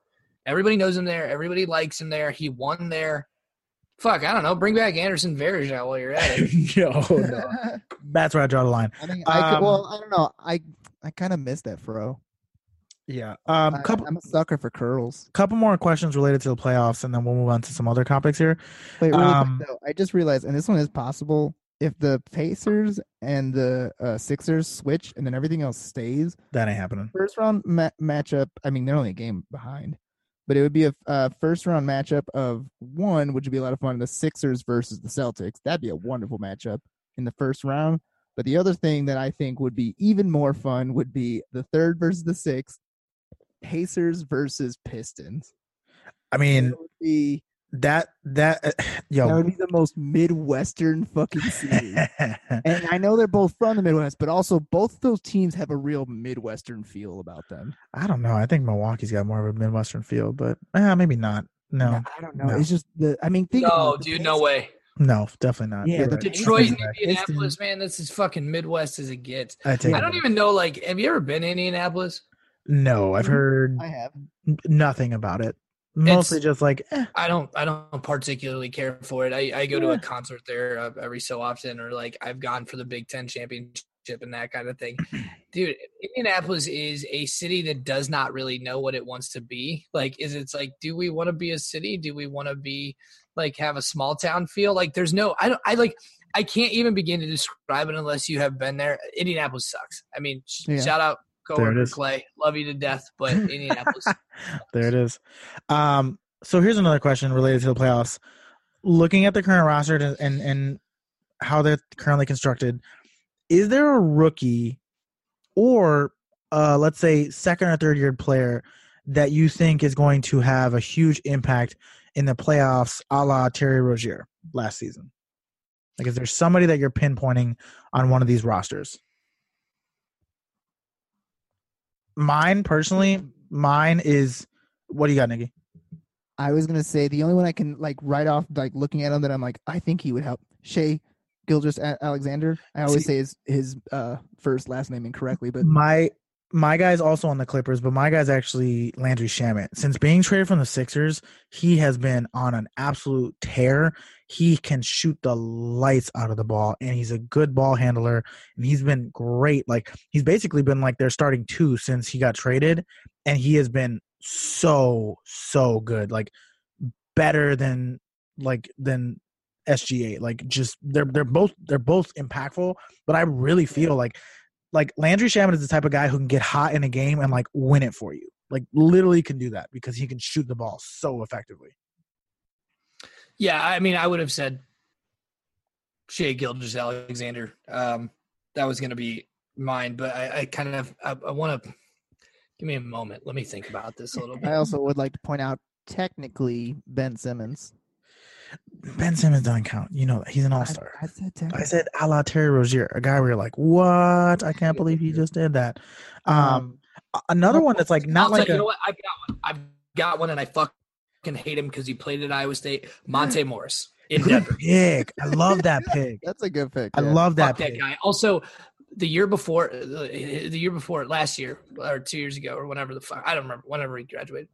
Everybody knows him there. Everybody likes him there. He won there. Fuck, I don't know. Bring back Anderson Varejao while you're at it. Yo, no. That's where I draw the line. I think I could, Um, well, I don't know. I I kind of miss that fro. Yeah. Um, I, couple, I'm a sucker for curls. couple more questions related to the playoffs, and then we'll move on to some other topics here. Wait, really Um, quick though, I just realized, and this one is possible if the Pacers and the uh, Sixers switch, and then everything else stays. That ain't happening. First round ma- matchup. I mean, they're only a game behind, but it would be a uh, first round matchup of one, which would be a lot of fun. The Sixers versus the Celtics. That'd be a wonderful matchup in the first round. But the other thing that I think would be even more fun would be the third versus the sixth, Pacers versus Pistons. I mean, It would be that that uh, That yo. would be the most midwestern fucking city. and I know they're both from the Midwest, but also both those teams have a real Midwestern feel about them. I don't know. I think Milwaukee's got more of a Midwestern feel, but eh, maybe not. No, I don't know. No. It's just the. I mean, think No, about it. Dude, no way. no, definitely not. Yeah, You're the right. Detroit That's. Indianapolis, man, that's as fucking Midwest as it gets. I take I don't back. even know. Like, have you ever been to Indianapolis? No, I've heard I have. nothing about it. Mostly just like, eh, I don't. I don't particularly care for it. I, I go to a concert there uh, every so often, or like I've gone for the Big Ten championship and that kind of thing. Dude, Indianapolis is a city that does not really know what it wants to be. Like, is it's like, do we want to be a city? Do we want to be like have a small town feel? Like, there's no. I don't. I like. I can't even begin to describe it unless you have been there. Indianapolis sucks. I mean, Yeah. shout out coworker is. Clay, love you to death, but Indianapolis. there it is. Um, so here's another question related to the playoffs. Looking at the current roster and and, and how they're currently constructed, is there a rookie or uh, let's say second or third year player that you think is going to have a huge impact in the playoffs, a la Terry Rozier last season? Like, is there somebody that you're pinpointing on one of these rosters? Mine personally, mine is what do you got, Nikki? I was gonna say the only one I can like write off, like looking at him, that I'm like, I think he would help. Shea Gilgis Alexander. I always See- say his his uh, first last name incorrectly, but My my guy's also on the Clippers, but my guy's actually Landry Shamet. Since being traded from the Sixers, he has been on an absolute tear. He can shoot the lights out of the ball, and he's a good ball handler. And he's been great. Like he's basically been like their starting two since he got traded, and he has been so so good. Like better than like than SGA. Like just they're they're both they're both impactful. But I really feel like like Landry Shamet is the type of guy who can get hot in a game and like win it for you. Like literally can do that because he can shoot the ball so effectively. Yeah, I mean, I would have said Shai Gilgeous-Alexander. Um, that was going to be mine, but I, I kind of I, I want to give me a moment. Let me think about this a little bit. I also would like to point out technically Ben Simmons. Ben Simmons doesn't count. You know that he's an all star. I, I said I said a la Terry Rozier, a guy where you're like, what? I can't believe he just did that. Um, another one that's like not I'll like tell a, you know what? I've got one. I've got one, and I fucking hate him because he played at Iowa State. Monte Morris in good Denver. pick. I love that pick. That's a good pick. I yeah. love that Fuck that guy. Also, the year before, the, the year before, last year or two years ago or whenever the fuck I don't remember. Whenever he graduated,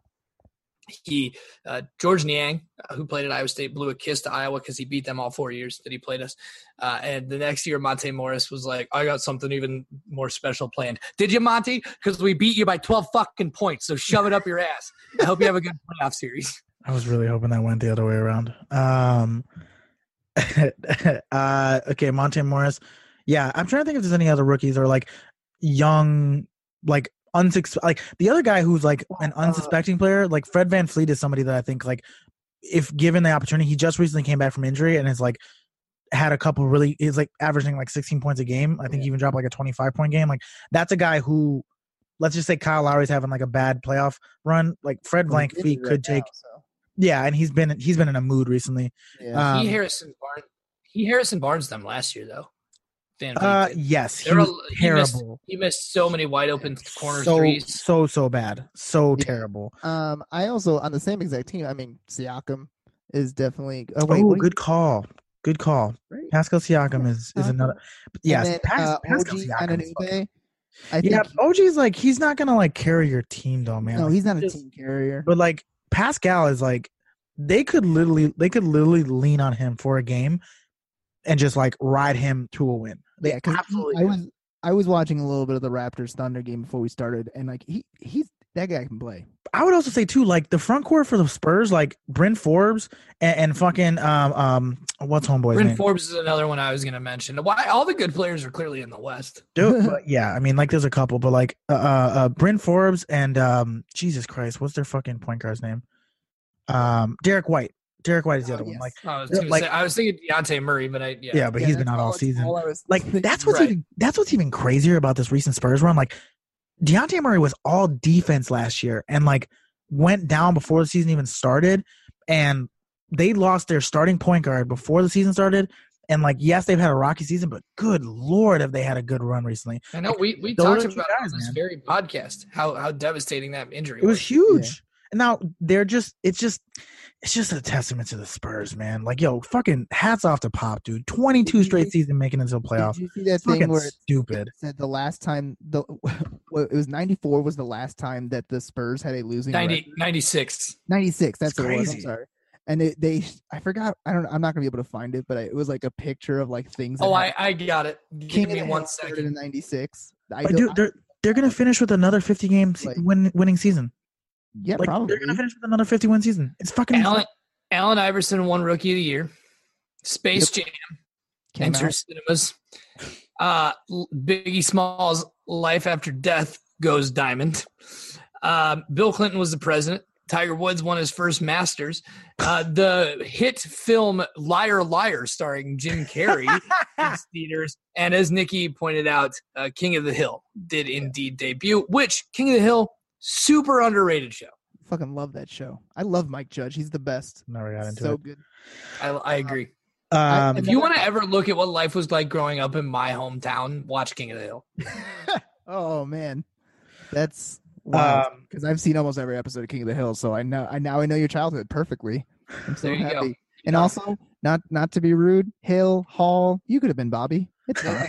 he uh, Georges Niang, uh, who played at Iowa State, blew a kiss to Iowa because he beat them all four years that he played us. Uh, and the next year, Monte Morris was like, "I got something even more special planned." Did you, Monte? Because we beat you by twelve fucking points. So shove it up your ass. I hope you have a good playoff series. I was really hoping that went the other way around. Um, uh, okay, Monte Morris. Yeah, I'm trying to think if there's any other rookies or like young, like unsuc like the other guy who's like an unsuspecting player. Like Fred VanVleet is somebody that I think like if given the opportunity, he just recently came back from injury and is like had a couple really is like averaging like 16 points a game. I think he even dropped like a 25 point game. Like that's a guy who, let's just say Kyle Lowry's having like a bad playoff run. Like Fred Well, Blank he's could right take now, so, yeah, and he's been he's been in a mood recently. yeah. Um, he Harrison Barnes. He Harrison Barnes them last year though. VanVleet uh, yes, he They're was a- he missed- He missed so many wide open corner So threes. so so bad, so Yeah. terrible. um, I also on the same exact team. I mean, Siakam is definitely. Oh wait, oh, what you- good call, good call. right? Pascal Siakam is is Siakam. another. Yes, and then, Pas- uh, Pascal OG Siakam. is fucking- I think. Yeah, OG's like he's not gonna like carry your team though, man. no, Like, he's not a just- team carrier. But like Pascal is like they could literally they could literally lean on him for a game and just like ride him to a win. They yeah, because absolutely I was I was watching a little bit of the Raptors Thunder game before we started, and like he he's that guy can play. I would also say too, like the front court for the Spurs, like Bryn Forbes and, and fucking um um what's homeboy's Bryn name? Forbes is another one I was going to mention. Why all the good players are clearly in the West. Dude, but yeah, I mean like there's a couple, but like uh uh, uh Bryn Forbes and um Jesus Christ, what's their fucking point guard's name? Um Derrick White. Derrick White is the Oh, other one. Like I was, like- say, I was thinking Dejounte Murray, but I yeah. yeah, but Yeah, he's been out all season. all Like that's what's Right. even that's what's even crazier about this recent Spurs run. Like Dejounte Murray was all defense last year and like went down before the season even started and they lost their starting point guard before the season started. And like, yes, they've had a rocky season, but good lord, have they had a good run recently? I know we we talked about guys, this man. very podcast how how devastating that injury It was was. huge. And now they're just it's just it's just a testament to the Spurs, man. Like, yo, fucking hats off to Pop, dude. Twenty two straight season making it to the playoffs. Did you see that thing Fucking where it stupid. said the last time the well, it was 94 was the last time that the Spurs had a losing 90, 96. 96 that's It's what it was I'm crazy. sorry and it, they i forgot i don't i'm not gonna be able to find it but it was like a picture of like things Oh, I. I got it. Give of me the one Hill started second. in 96 I don't- they're they're gonna finish with another fifty game Like- win, winning season. Yeah Like probably they're gonna finish with another fifty win season. It's fucking Allen, Allen Iverson won Rookie of the Year. Space Jam Came enters out. cinemas. Uh, Biggie Smalls' Life After Death goes diamond. Um, Bill Clinton was the president. Tiger Woods won his first Masters. Uh, the hit film Liar Liar, starring Jim Carrey, in theaters. And as Nikki pointed out, uh, King of the Hill did indeed debut, which King of the Hill, super underrated show. fucking love that show i love mike judge he's the best never got into so it. good I, I agree. Um, If you want to ever look at what life was like growing up in my hometown, watch King of the Hill. oh man that's wow um, because i've seen almost every episode of king of the hill so i know i now i know your childhood perfectly i'm so There you go. happy and also not not to be rude hill hall you could have been bobby it's fine.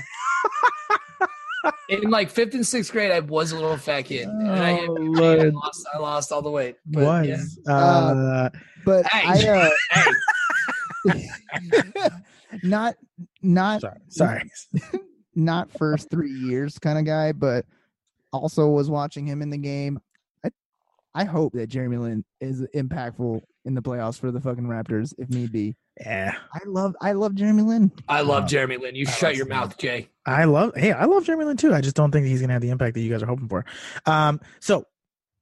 In like fifth and sixth grade, I was a little fat kid, and I, hit Oh, I lost. I lost all the weight. But, yeah. was uh, but Hey. i uh Hey, not not sorry, sorry. not first three years kind of guy, but also was watching him in the game. I, I hope that Jeremy Lin is impactful in the playoffs for the fucking Raptors if need be. Yeah, I love I love Jeremy Lin. I love Wow. Jeremy Lin. You I shut your him. mouth, Jay. I love. Hey, I love Jeremy Lin too. I just don't think he's gonna have the impact that you guys are hoping for. Um, so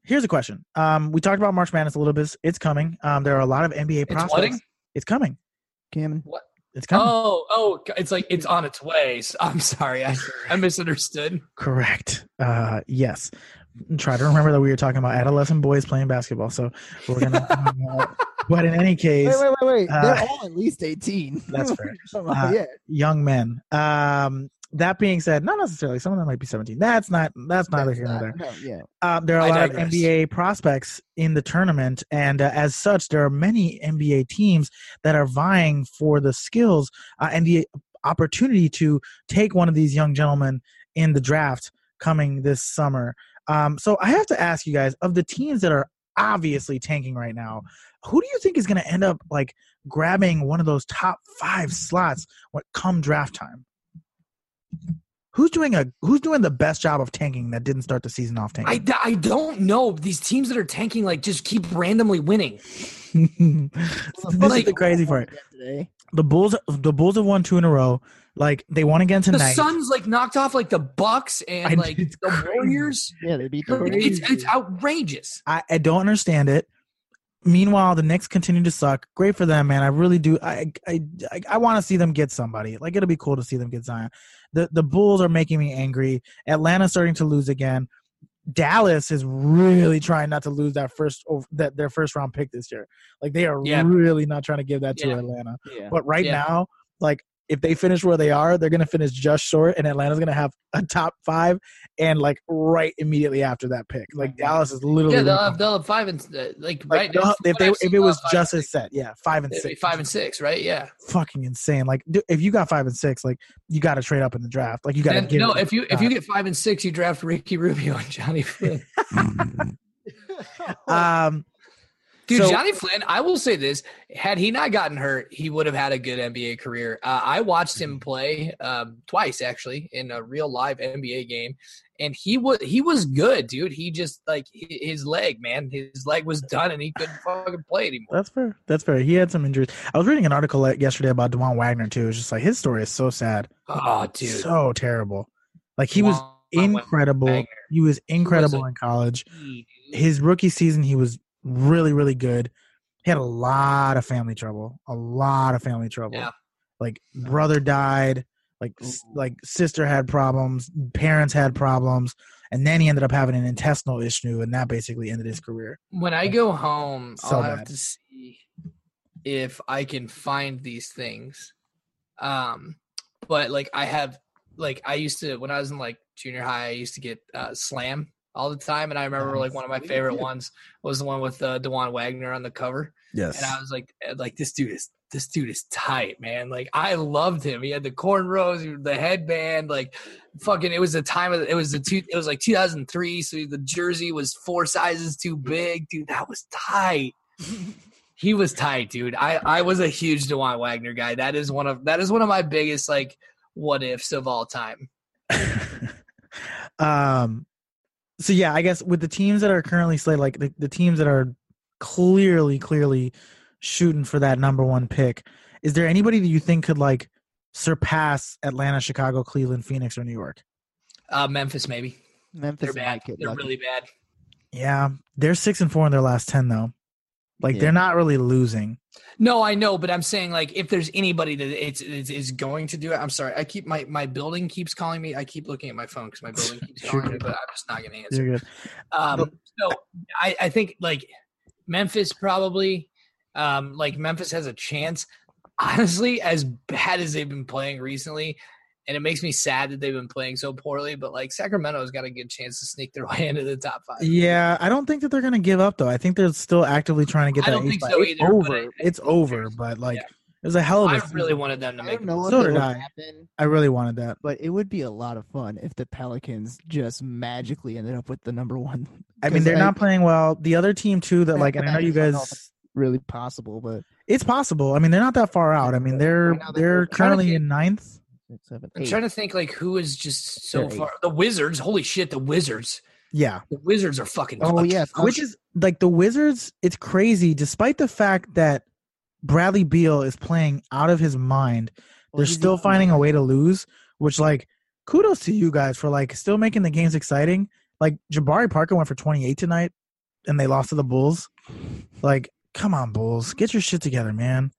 here's a question. Um, we talked about March Madness a little bit. It's coming. Um, there are a lot of NBA It's prospects. wedding? It's coming. Cameron. It's coming. Oh, oh, it's like it's on its way. So- I'm sorry, I, I misunderstood. Correct. Uh, yes. Try to remember that we were talking about adolescent boys playing basketball. So we're gonna. but in any case, Wait, wait, wait, wait. They're Uh, all at least 18. that's fair. Uh, yeah. young men. Um, that being said, not necessarily. Some of them might be 17. That's not. That's neither here nor there. no, yeah. Um, there are a I lot digress. of NBA prospects in the tournament, and uh, as such, there are many NBA teams that are vying for the skills uh, and the opportunity to take one of these young gentlemen in the draft coming this summer. Um, so I have to ask you guys: of the teams that are obviously tanking right now, who do you think is going to end up like grabbing one of those top five slots when come draft time? Who's doing a Who's doing the best job of tanking that didn't start the season off tanking? I, I don't know. These teams that are tanking like just keep randomly winning. this Well, is the crazy part. The Bulls, the Bulls have won two in a row. Like they won again tonight. The. Suns like knocked off like the Bucks and I- like it's the crazy. Warriors. Yeah, they beat the Warriors. It's it's outrageous. I, I don't understand it. Meanwhile, the Knicks continue to suck. Great for them, man. I really do. I I I, I want to see them get somebody. Like it'll be cool to see them get Zion. The the Bulls are making me angry. Atlanta's starting to lose again. Dallas is really trying not to lose that first that their first round pick this year. Like they are Yeah. really not trying to give that to Yeah. Atlanta. yeah. But right now, like if they finish where they are, they're gonna finish just short, and Atlanta's gonna have a top five, and like right immediately after that pick, like Dallas is literally Yeah, they'll have, they'll have five and uh, like, like, right. they'll- now, if they I've if it was just and as set, yeah, five and six, five and six, right? Yeah. fucking insane. Like dude, if you got five and six, like you got to trade up in the draft. Like you got to And no, if you if you get five and six, you draft Ricky Rubio and Johnny Flynn. um, Dude, So- Johnny Flynn, I will say this: had he not gotten hurt, he would have had a good NBA career. Uh, I watched him play um, twice, actually, in a real live NBA game, and he was he was good, dude. He just like his leg, man, his leg was done, and he couldn't fucking play anymore. that's fair. That's fair. He had some injuries. I was reading an article yesterday about Dajuan Wagner too. It's just like his story is so sad, Oh, dude, so terrible. Like he was incredible. Wagner. He was incredible a- in college. dude. his rookie season he was really really good he had a lot of family trouble a lot of family trouble Yeah. like brother died like Ooh. like sister had problems parents had problems and then he ended up having an intestinal issue and that basically ended his career When I go home, So I'll have to see. if I can find these things. Um, but like I have, like I used to when I was in like junior high, I used to get uh, Slam all the time, and I remember like one of my favorite ones was the one with uh, Dajuan Wagner on the cover, Yes. and I was like, eh, like this dude is this dude is tight, man. Like I loved him. He had the cornrows, the headband, like fucking. It was the time of it was the two. It was like 2003, so the jersey was four sizes too big, dude. That was tight. He was tight, dude. I I was a huge Dajuan Wagner guy. That is one of that is one of my biggest like what ifs of all time. um so yeah i guess with the teams that are currently slated like the, the teams that are clearly clearly shooting for that number one pick is there anybody that you think could like surpass atlanta chicago cleveland phoenix or new york Uh, Memphis maybe. Memphis They're bad. They're lucky. really bad. yeah they're six and four in their last 10 though like Yeah. they're not really losing No, I know, but I'm saying like if there's anybody that it's, it's is going to do it. I'm sorry. I keep my my building keeps calling me. I keep looking at my phone because my building keeps calling me, but I'm just not going to answer. you're good Um, so I, I think like Memphis probably, um, like Memphis has a chance. Honestly, as bad as they've been playing recently, and it makes me sad that they've been playing so poorly. But like Sacramento's got a good chance to sneak their way into the top five. yeah i don't think that they're gonna give up though i think they're still actively trying to get I that don't think so it's either, but over I- it's over but like Yeah. it was a hell of a I season. really wanted them to I make. don't know So did I. happen, i really wanted that but it would be a lot of fun if the Pelicans just magically ended up with the number one. I mean, they're like, not playing well. The other team too that like, and I know you I don't know if guys. really possible, but It's possible. I mean, they're not that far out. I mean, they're they're- they're I'm trying to currently in ninth. Seven, I'm trying to think like who is just so They're far. The Wizards, holy shit, the Wizards. Yeah, The Wizards are fucking. Oh yes, which is like the Wizards. It's crazy, despite the fact that Bradley Beal is playing out of his mind. Well, they're still finding a way to lose. Which like, kudos to you guys for like still making the games exciting. Like Jabari Parker went for 28 tonight, and they lost to the Bulls. Like, come on, Bulls, get your shit together, man.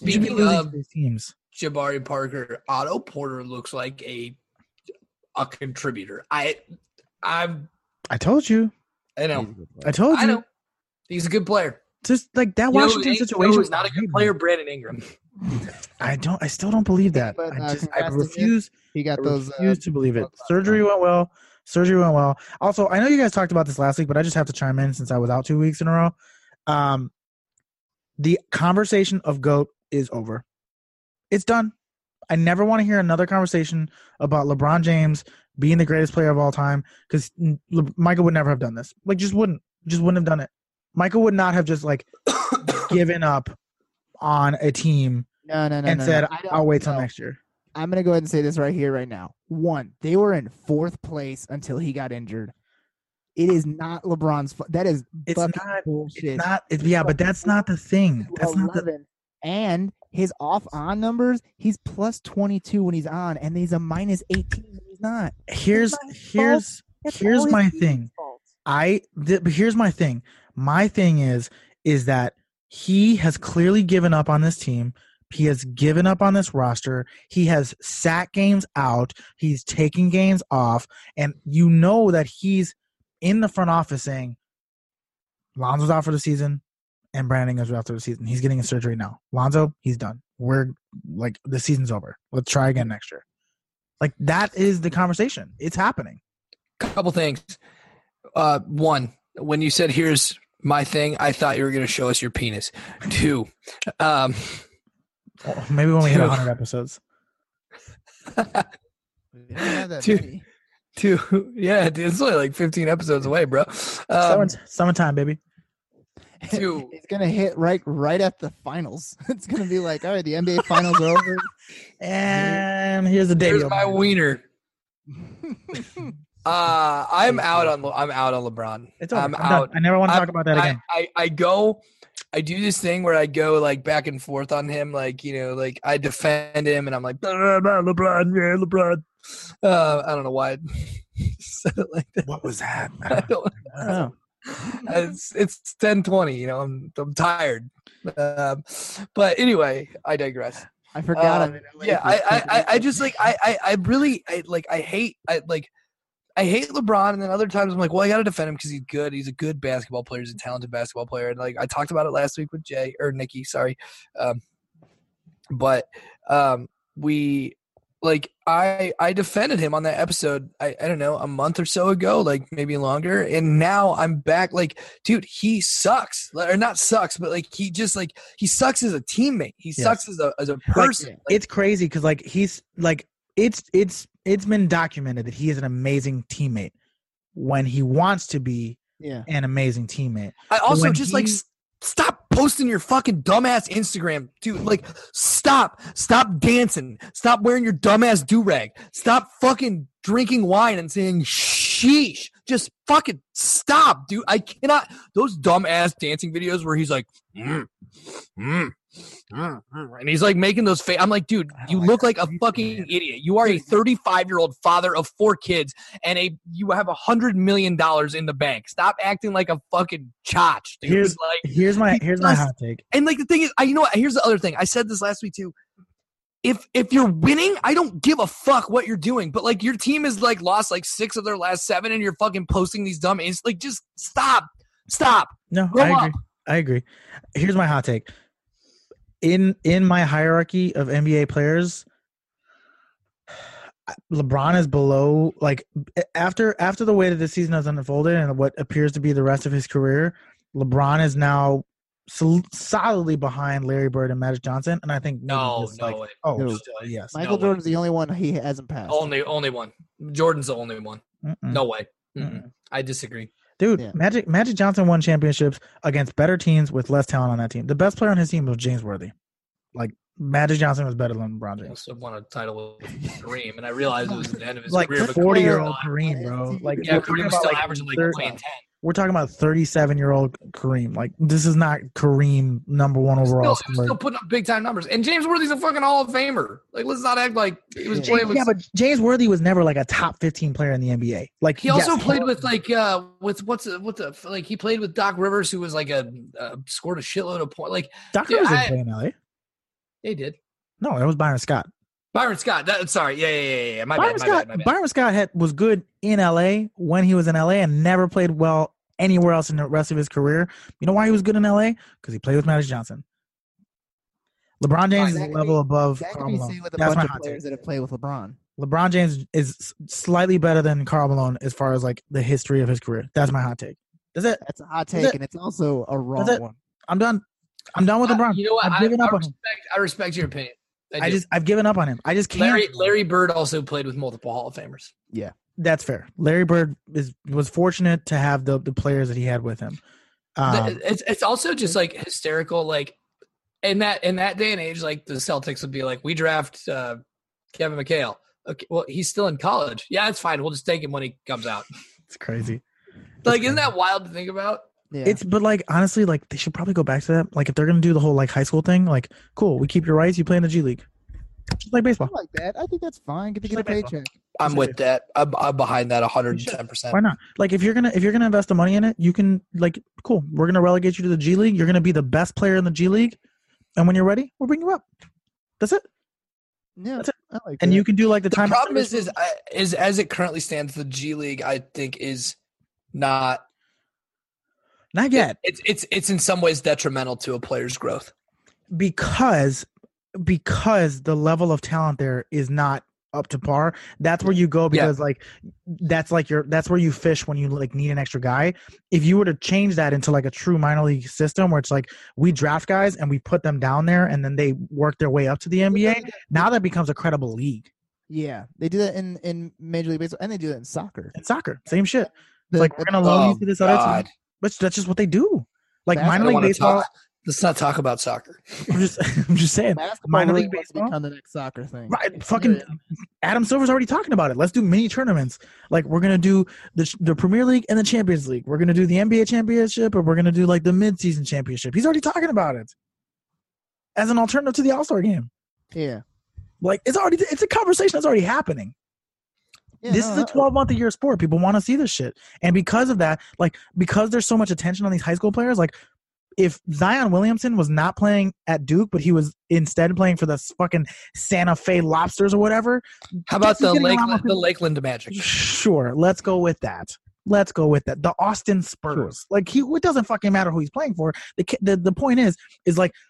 You should be Speaking of these teams. Jabari Parker, Otto Porter looks like a a contributor. I I'm I told you. I know. he's a good player. I told you. I know. He's a good player. Just like that You Washington know situation. who's not a good player, Brandon Ingram. I don't. I still don't believe that. But, I uh, just. I congrats to him. refuse. He got I those. Uh, refuse to believe it. Surgery went well. Surgery went well. Also, I know you guys talked about this last week, but I just have to chime in since I was out two weeks in a row. Um, the conversation of goat is over. It's done. I never want to hear another conversation about LeBron James being the greatest player of all time because Michael would never have done this. Like, just wouldn't. Just wouldn't have done it. Michael would not have just like given up on a team no, no, no, and no, said, no. "I'll wait till no. next year." I'm gonna go ahead and say this right here, right now. One, they were in fourth place until he got injured. It is not LeBron's. Fu- that is It's not. bullshit. It's not. It, yeah, but that's not the thing. That's not the. 11. And his off on numbers, he's plus 22 when he's on, and he's a minus 18 when he's not. Here's here's Here's my thing. I. Th- but here's my thing. My thing is is that he has clearly given up on this team. He has given up on this roster. He has sat games out. He's taking games off, and you know that he's in the front office saying, "Lonzo's out for the season, and Brandon is out for the season. He's getting a surgery now. Lonzo, he's done. We're like the season's over. Let's try again next year." Like that is the conversation. It's happening. Couple things. Uh, one, when you said here's my thing, I thought you were going to show us your penis. Two, um, Oh, Maybe when we hit Two. 100 episodes. We don't have that Dude. many. two, yeah, dude, it's only like 15 episodes away, bro. Um, Summer, summertime, baby. Two. It's gonna hit right right at the finals. It's gonna be like, all right, the NBA finals are over. And here's the debut. here's my wiener. Uh, I'm out on Le- I'm out on LeBron. It's over. I'm, I'm, done. out. I never want to talk I'm- about that I, again. I, I go, I do this thing where I go like back and forth on him, like you know, like I defend him, and I'm like "Blah, blah, blah, LeBron, yeah, LeBron. Uh, I don't know why I said it like that. what was that? I don't, I don't know. It's it's ten twenty. You know, I'm I'm tired. Um, but anyway, I digress. I forgot. Um, LA yeah I, I I- I just like I, I i really I like i hate i like I hate LeBron, and then other times I'm like, well, I got to defend him because he's good. He's a good basketball player. He's a talented basketball player. And like I talked about it last week with Jay or Nikki, sorry, um, but um, we like I I defended him on that episode. I I don't know a month or so ago, like maybe longer, and now I'm back. Like, dude, he sucks, or not sucks, but like he just like he sucks as a teammate. He Yes. sucks as a as a person. Like, it's crazy because like he's like it's it's it's been documented that he is an amazing teammate when he wants to be Yeah. an amazing teammate. I also just like he- s- stop posting your fucking dumbass Instagram, dude. Like stop, stop dancing, stop wearing your dumbass do rag, stop fucking drinking wine and saying sheesh. Just fucking stop, dude. I cannot. Those dumbass dancing videos where he's like, mm, mm, Mm-hmm. and he's like making those face. I'm like, dude, you like look like a fucking man. idiot. You are a 35 year old father of four kids and a you have a hundred million dollars in the bank. Stop acting like a fucking chotch, dude. Here's- like, Here's my here's my hot take. and like the thing is, I, you know what? Here's the other thing. I said this last week too. If if you're winning, I don't give a fuck what you're doing. But like your team has like lost like six of their last seven, and you're fucking posting these dumb. It's like just stop, stop. No, Grow I agree. up. I agree. Here's my hot take. In in my hierarchy of NBA players, LeBron is below like after after the way that this season has unfolded and what appears to be the rest of his career, LeBron is now sol- solidly behind Larry Bird and Magic Johnson, and I think No, no like, way. Oh, No. still, yes. Michael way. Jordan's the only one he hasn't passed. Only only one. Jordan's the only one. Mm-mm. No way. Mm-mm. Mm-mm. I disagree. Dude, Yeah. Magic Magic Johnson won championships against better teams with less talent on that team. The best player on his team was James Worthy. Like Magic Johnson was better than LeBron He James. also won a title with Kareem, and I realized it was the end of his like career. but forty year old Kareem, bro. Like Yeah, Kareem was about still like averaging like thir- playing ten. We're talking about thirty seven year old Kareem. Like this is not Kareem number one overall Still, he still putting up big time numbers. And James Worthy's a fucking Hall of Famer. Like, let's not act like he was Yeah. playing with. yeah, but James Worthy was never like a top fifteen player in the NBA. Like he also yes, played with like uh with what's the, what the like he played with Doc Rivers, who was like a uh, scored a shitload of points. Like Doc Dude, Rivers I- didn't play in LA. they did. No, that was Byron Scott. Byron Scott. That, sorry, yeah, yeah, yeah, yeah. My Byron bad, my Scott. bad, my bad. Byron Scott had, was good in LA when he was in LA and never played well anywhere else in the rest of his career. You know why he was good in LA? Because he played with Magic Johnson. LeBron James That is a could level be- above That could Karl be Malone. seen with a That's my bunch of hot players take. that have played with LeBron. LeBron James is s- slightly better than Karl Malone as far as like the history of his career. That's my hot take. That's it. That's a hot That's take, it. and it's also a wrong it. one. I'm done. I'm done with Uh, LeBron. you know what? I've I, given I up on him. respect. I respect your opinion. I, I just I've given up on him. I just can't. Larry Larry Bird also played with multiple Hall of Famers. Yeah, that's fair. Larry Bird is was fortunate to have the the players that he had with him. Um, it's it's also just like hysterical. Like in that in that day and age, like the Celtics would be like, we draft uh, Kevin McHale. Okay, well he's still in college. Yeah, it's fine. We'll just take him when he comes out. it's crazy. Like, isn't that wild to think about? Yeah. It's but like honestly, like they should probably go back to that. Like if they're gonna do the whole like high school thing, like cool, we keep your rights, you play in the G League, just like I baseball. like that. I think that's fine. Get to Just get a baseball. paycheck. I'm with that. I'm, I'm behind that 110. percent Why not? Like if you're gonna if you're gonna invest the money in it, you can like cool. We're gonna relegate you to the G League. You're gonna be the best player in the G League, and when you're ready, we'll bring you up. That's it. Yeah, That's it. I like And that. you can do like the, time. The time. problem is, is, uh, is as it currently stands, the G League, I think, is not. Not yet It's it's it's in some ways detrimental to a player's growth. because because the level of talent there is not up to par. That's where you go because like that's like your that's where you fish when you like need an extra guy. If you were to change that into like a true minor league system where it's like we draft guys and we put them down there and then they work their way up to the NBA, now that becomes a credible league. yeah, they do that in in Major League Baseball, and they do that in soccer. In soccer, same shit. The- It's like we're gonna loan you oh, to this other God. team. But that's just what they do. Like Basketball- minor league baseball. talk. Let's not talk about soccer. I'm just I'm just saying. Basketball minor league baseball? become the next soccer thing. Right, fucking Adam Silver's already talking about it. Let's do mini tournaments. Like we're gonna do the the Premier League and the Champions League. We're gonna do the NBA championship, or we're gonna do like the mid season championship. He's already talking about it as an alternative to the All Star game. Yeah. Like it's already it's a conversation that's already happening. Yeah this no, is a 12 month a year sport. People want to see this shit. And because of that, like because there's so much attention on these high school players, like if Zion Williamson was not playing at Duke, but he was instead playing for the fucking Santa Fe Lobsters or whatever. How about the getting a Lakeland, the Lakeland Magic? Sure, let's go with that. Let's go with that. The Austin Spurs. Like he, it doesn't fucking matter who he's playing for. The the the point is, is like w-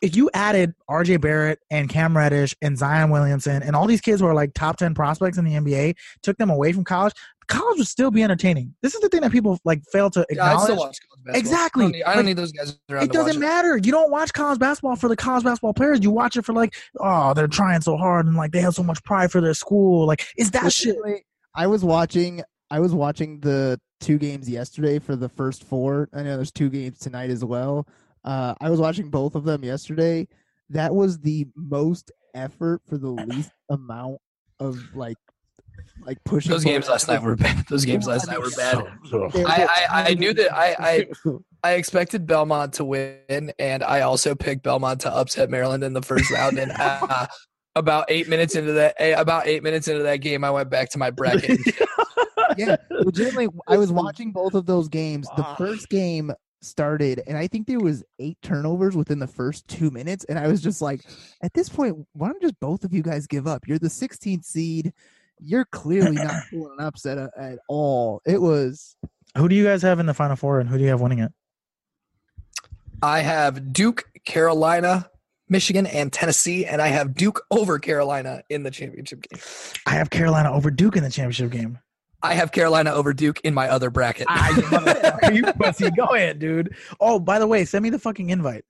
if you added R.J. Barrett and Cam Reddish and Zion Williamson and all these kids who are like top ten prospects in the NBA, took them away from college, college would still be entertaining. This is the thing that people like fail to Yeah, I acknowledge. still watch college basketball. Exactly. I don't need, I don't Like, need those guys around. it to watch doesn't matter. You don't watch college basketball for the college basketball players. You watch it for like, oh, they're trying so hard and like they have so much pride for their school. Like, is that shit? Legitimately, I was watching. I was watching the two games yesterday for the first four. I know there's two games tonight as well. Uh, I was watching both of them yesterday. That was the most effort for the least amount of like, like pushing. Those games last night were bad. Those games last night were bad. I, I, I knew that I, I I expected Belmont to win, and I also picked Belmont to upset Maryland in the first round. And uh, about eight minutes into that, eh, about eight minutes into that game, I went back to my bracket. yeah, legitimately, I was watching both of those games. The first game started, and I think there was eight turnovers within the first two minutes, and I was just like, at this point, why don't just both of you guys give up? You're the 16th seed. You're clearly not pulling an upset at, at all. It was Who do you guys have in the final four, and who do you have winning it? I have Duke, Carolina, Michigan, and Tennessee, and I have Duke over Carolina in the championship game. I have Carolina over Duke in the championship game. I have Carolina over Duke in my other bracket. I you pussy. Go ahead, dude. Oh, by the way, send me the fucking invite.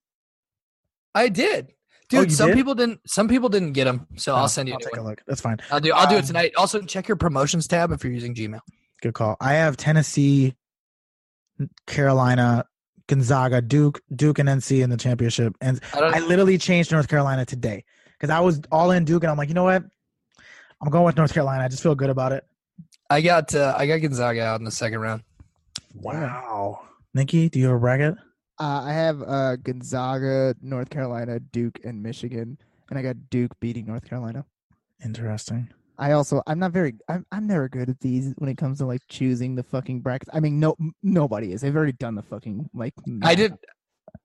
I did, Oh, dude. you some did? people didn't. Some people didn't get them, so Oh, I'll send you. I'll take a look. That's fine. I'll do. I'll do Um, it tonight. Also, check your promotions tab if you're using Gmail. Good call. I have Tennessee, Carolina, Gonzaga, Duke, Duke, and NC in the championship. And I. I literally changed North Carolina today because I was all in Duke, and I'm like, you know what? I'm going with North Carolina. I just feel good about it. I got. Uh, I got Gonzaga out in the second round. Wow. Nikki, do you have a bracket? uh, I have uh, Gonzaga, North Carolina, Duke, and Michigan, and I got Duke beating North Carolina. Interesting. I also I'm not very I'm I'm never good at these when it comes to like choosing the fucking brackets. I mean no nobody is. They've already done the fucking like I did.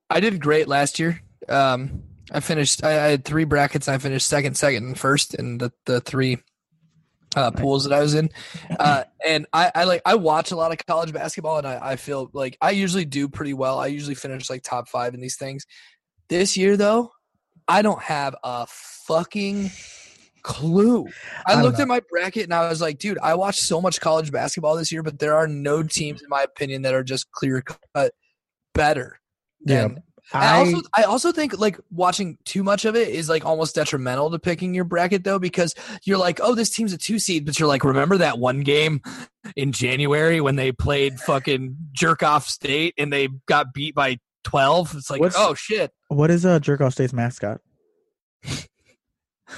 I did great last year. Um, I finished. I, I had three brackets. I finished second, second, and first in the the three uh, pools that I was in. Uh, and I, I like I watch a lot of college basketball, and I, I feel like I usually do pretty well. I usually finish like top five in these things. This year, though, I don't have a fucking clue. I, I looked know. at my bracket and I was like, dude, I watched so much college basketball this year, but there are no teams, in my opinion, that are just clear cut better. Yeah, Than, I, also I also think like watching too much of it is like almost detrimental to picking your bracket though because you're like oh this team's a two seed but you're like remember that one game in January when they played fucking jerk off state and they got beat by 12 it's like What's- oh shit. What is uh, Jerk Off State's mascot?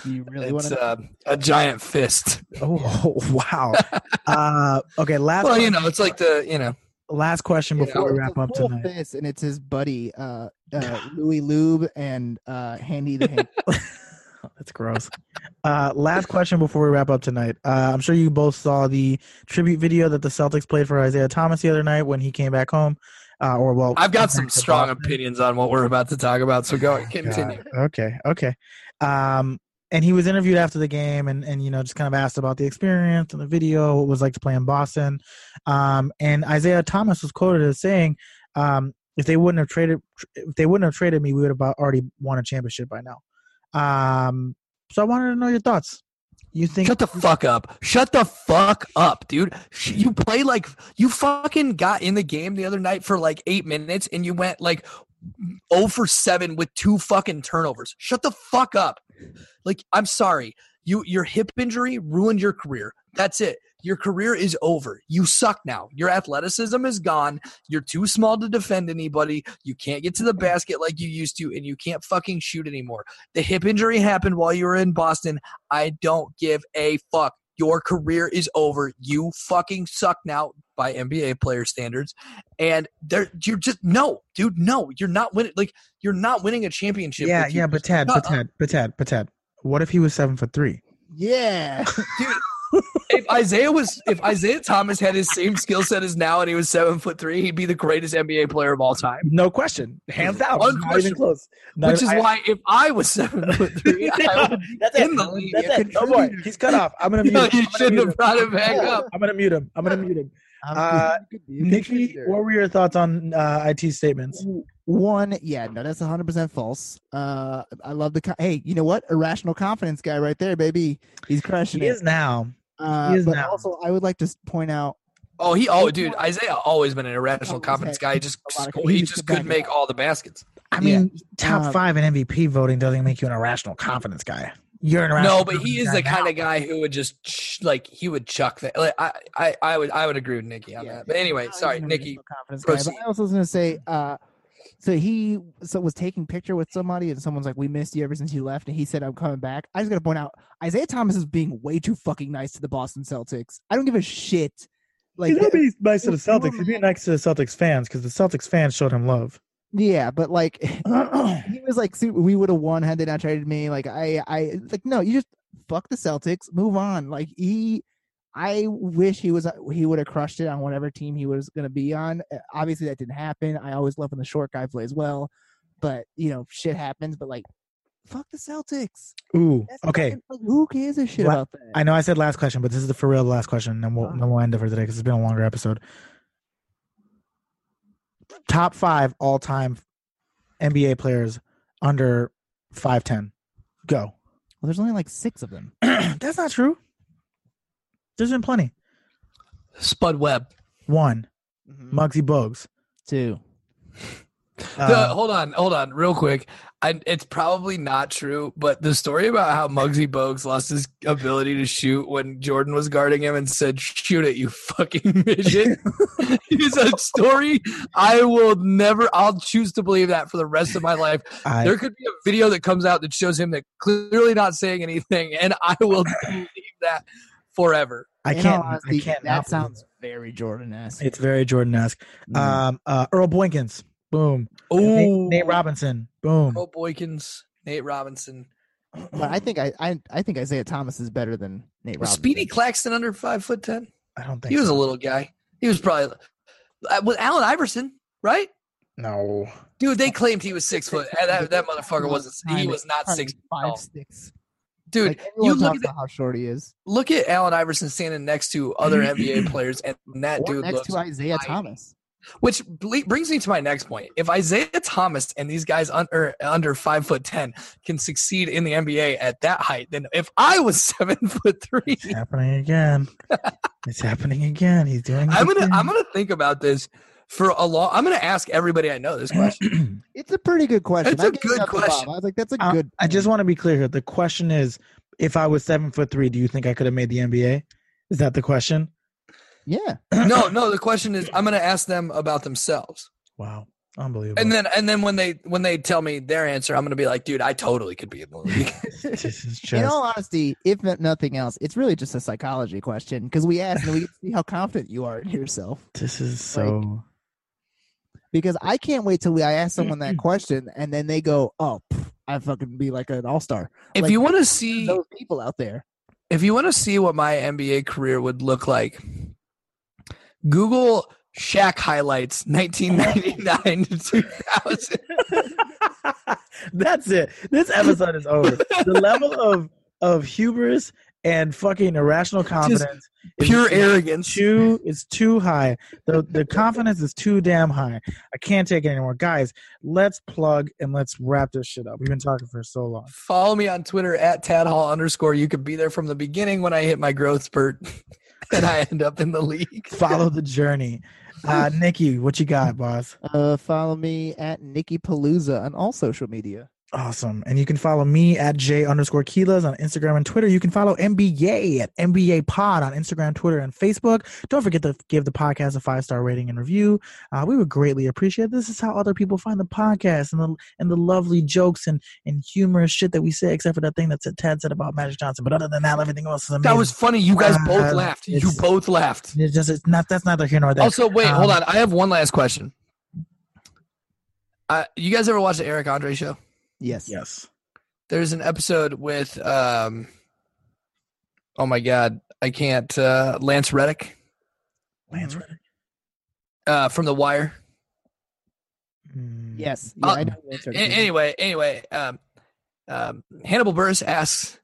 You really want it's to uh, a giant fist. Oh, wow. uh, okay, last well you know it's like the you know last question you before we wrap up tonight. fist, and it's his buddy uh, uh Louis Lube and uh Handy the. That's gross. Uh, last question before we wrap up tonight. Uh, I'm sure you both saw the tribute video that the Celtics played for Isaiah Thomas the other night when he came back home. Uh, or well, I've got some strong opinions on what we're about to talk about so go continue God. Okay, okay. Um, and he was interviewed after the game, and and you know just kind of asked about the experience and the video, what it was like to play in Boston. Um, and Isaiah Thomas was quoted as saying, um, "If they wouldn't have traded, if they wouldn't have traded me, we would have already won a championship by now." Um, so I wanted to know your thoughts. You think? Shut the fuck up. Shut the fuck up, dude. You play like you fucking got in the game the other night for like eight minutes and you went like 0 for 7 with two fucking turnovers. Shut the fuck up. Like, I'm sorry. You your hip injury ruined your career. That's it. Your career is over. You suck now. Your athleticism is gone. You're too small to defend anybody. You can't get to the basket like you used to, and you can't fucking shoot anymore. The hip injury happened while you were in Boston. I don't give a fuck. Your career is over. You fucking suck now by NBA player standards. And there you're just no, dude, no. You're not winning like you're not winning a championship. yeah, yeah, but Ted, but Ted, but Ted, but Ted. What if he was seven foot three? Yeah. if if Isaiah was if Isaiah Thomas had his same skill set as now and he was seven foot three, he'd be the greatest NBA player of all time. No question, hands down, not even close. Not Which is I- why if I was seven foot three, I would That's in it. the league. That's it. Oh boy, he's cut off. I'm gonna mute No, him. you I'm gonna shouldn't mute have him. brought him back up. I'm gonna mute him. I'm gonna mute him. Uh, you could be a Nikki, what were your thoughts on uh, IT statements? One, yeah, no, that's 100% false. Uh, I love the, co- hey, you know what? Irrational confidence guy right there, baby. He's crushing He it. is now. Uh, but now. also, I would like to point out, Oh, he oh dude, Isaiah always been an irrational confidence guy. He just a lot of- sco- he he just just could back couldn't it make all the baskets. I Yeah. mean, top Um, five in MVP voting doesn't make you an irrational confidence guy. You're an irrational No, but he is guy the now. kind of guy who would just ch- like he would chuck that. Like, I, I, I would, I would agree with Nikki on Yeah. that. But anyway, uh, sorry, Nikki. confidence guy. But I also was going to say, uh, so he so was taking picture with somebody, and someone's like, "We missed you ever since you left," and he said, "I'm coming back." I just got to point out, Isaiah Thomas is being way too fucking nice to the Boston Celtics. I don't give a shit. Like, He's not being nice to the Celtics. He's being nice to the Celtics fans because the Celtics fans showed him love. yeah, but like, he was like, we would have won had they not traded me." Like, I, I like, no, you just fuck the Celtics, move on. Like, he, I wish he was, he would have crushed it on whatever team he was going to be on. Uh, Obviously, that didn't happen. I always love when the short guy plays well, but you know, shit happens. But like, fuck the Celtics. Ooh, That's okay. fucking- like, who cares a shit La- about that? I know I said last question, but this is the for real last question, and then we'll, then we'll end it for today because it's been a longer episode. Top five all time NBA players under five ten. Go. well, there's only like six of them. That's not true. There's been plenty. Spud Webb. One, Mm-hmm. Muggsy Bogues. Two. The- Uh, hold on, hold on, real quick. I, it's probably not true, but the story about how Muggsy Bogues lost his ability to shoot when Jordan was guarding him and said, "Shoot it, you fucking midget," is a story I will never. I'll choose to believe that for the rest of my life. I, there could be a video that comes out that shows him that clearly not saying anything, and I will believe that forever. I In can't. honesty, I can't. That believe sounds very Jordan-esque. It's very Jordan-esque. Mm. Um, uh, Earl Boykins. Boom. Oh, Nate, Nate Robinson. Boom. Earl Boykins, Nate Robinson, But I think I, I I think Isaiah Thomas is better than Nate was Robinson. Speedy Claxton under five foot ten. I don't think He was so. a little guy. He was probably uh, with Allen Iverson, right? No. Dude, they claimed he was six foot. That, that motherfucker wasn't. He was not Probably six. five tall. six. Dude, Like, you look at about how short he is. look at Allen Iverson standing next to other NBA players, and that Or dude next looks. to Isaiah tiny. Thomas. Which brings me to my next point. If Isaiah Thomas and these guys under under five foot ten can succeed in the NBA at that height, then if I was seven foot three, It's happening again. it's happening again. He's doing. I'm gonna again. I'm gonna think about this for a long. I'm gonna ask everybody I know this question. It's a pretty good question. It's a I gave it good up to Bob. question. I was like, that's a Uh, good. I just want to be clear here. The question is, if I was seven foot three, do you think I could have made the NBA? Is that the question? Yeah. no, no. The question is, I'm gonna ask them about themselves. Wow, unbelievable. And then and then when they when they tell me their answer, I'm gonna be like, dude, I totally could be in the league. this is In all honesty, if not- nothing else, it's really just a psychology question because we ask and we see how confident you are in yourself. This is so. Because I can't wait till we, I ask someone that question and then they go, "Oh, pff, I fucking be like an all star." if Like, you want to see Those people out there. if you want to see what my NBA career would look like, Google Shaq highlights 1999 to 2000. That's it. This episode is over. The level of of hubris and fucking irrational confidence, is Pure arrogance. too is too high. The the confidence is too damn high. I can't take it anymore, guys. Let's plug and let's wrap this shit up. We've been talking for so long. Follow me on Twitter at tadhall underscore. You could be there from the beginning when I hit my growth spurt and I end up in the league. Follow the journey. Uh, Nikki, what you got, boss? Uh, follow me at Nikki Palooza on all social media. Awesome. And you can follow me at J underscore Kilas on Instagram and Twitter. You can follow NBA at NBA Pod on Instagram, Twitter, and Facebook. Don't forget to give the podcast a five star rating and review. Uh, we would greatly appreciate it. This is how other people find the podcast and the and the lovely jokes and, and humorous shit that we say, except for that thing that Tad said about Magic Johnson. But other than that, everything else is amazing. That was funny. You guys both Uh, laughed. You both laughed. it's just it's not that's neither here nor there. Also, wait, hold Um, on. I have one last question. Uh, you guys ever watch the Eric Andre show? Yes. yes. There's an episode with um, Oh my god, I can't. Uh, Lance Reddick Lance Mhm. Reddick. uh, from The Wire. Mm. Yes. Yeah, Uh, I know the anyway, anyway, um, um, Hannibal Buress asks,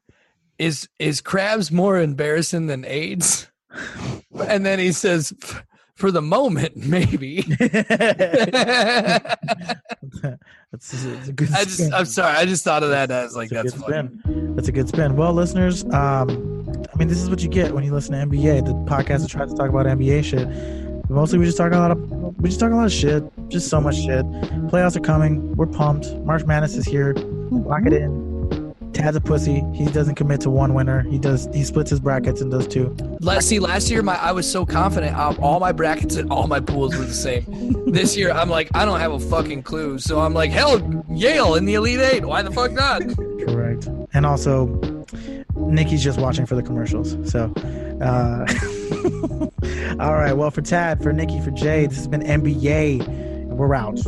"Is is crabs more embarrassing than AIDS?" And then he says, "F- "For the moment, maybe." that's, that's a good. I just, spin. I'm sorry, I just thought of that as like That's a that's good funny. spin. That's a good spin. Well, listeners, um, I mean, this is what you get when you listen to NBA, the podcast that tries to talk about NBA shit. Mostly, we just talk a lot of we just talk a lot of shit, just so much shit. Playoffs are coming. We're pumped. March Madness is here. Lock it in. Tad's a pussy. He doesn't commit to one winner. He does. He splits his brackets and does two. Last see, last year my I was so confident. Um, all my brackets and all my pools were the same. this year I'm like I don't have a fucking clue. So I'm like hell Yale in the Elite Eight. Why the fuck not? Correct. And also, Nikki's just watching for the commercials. So, uh, all right. Well, for Tad, for Nikki, for Jay, this has been NBA, and we're out.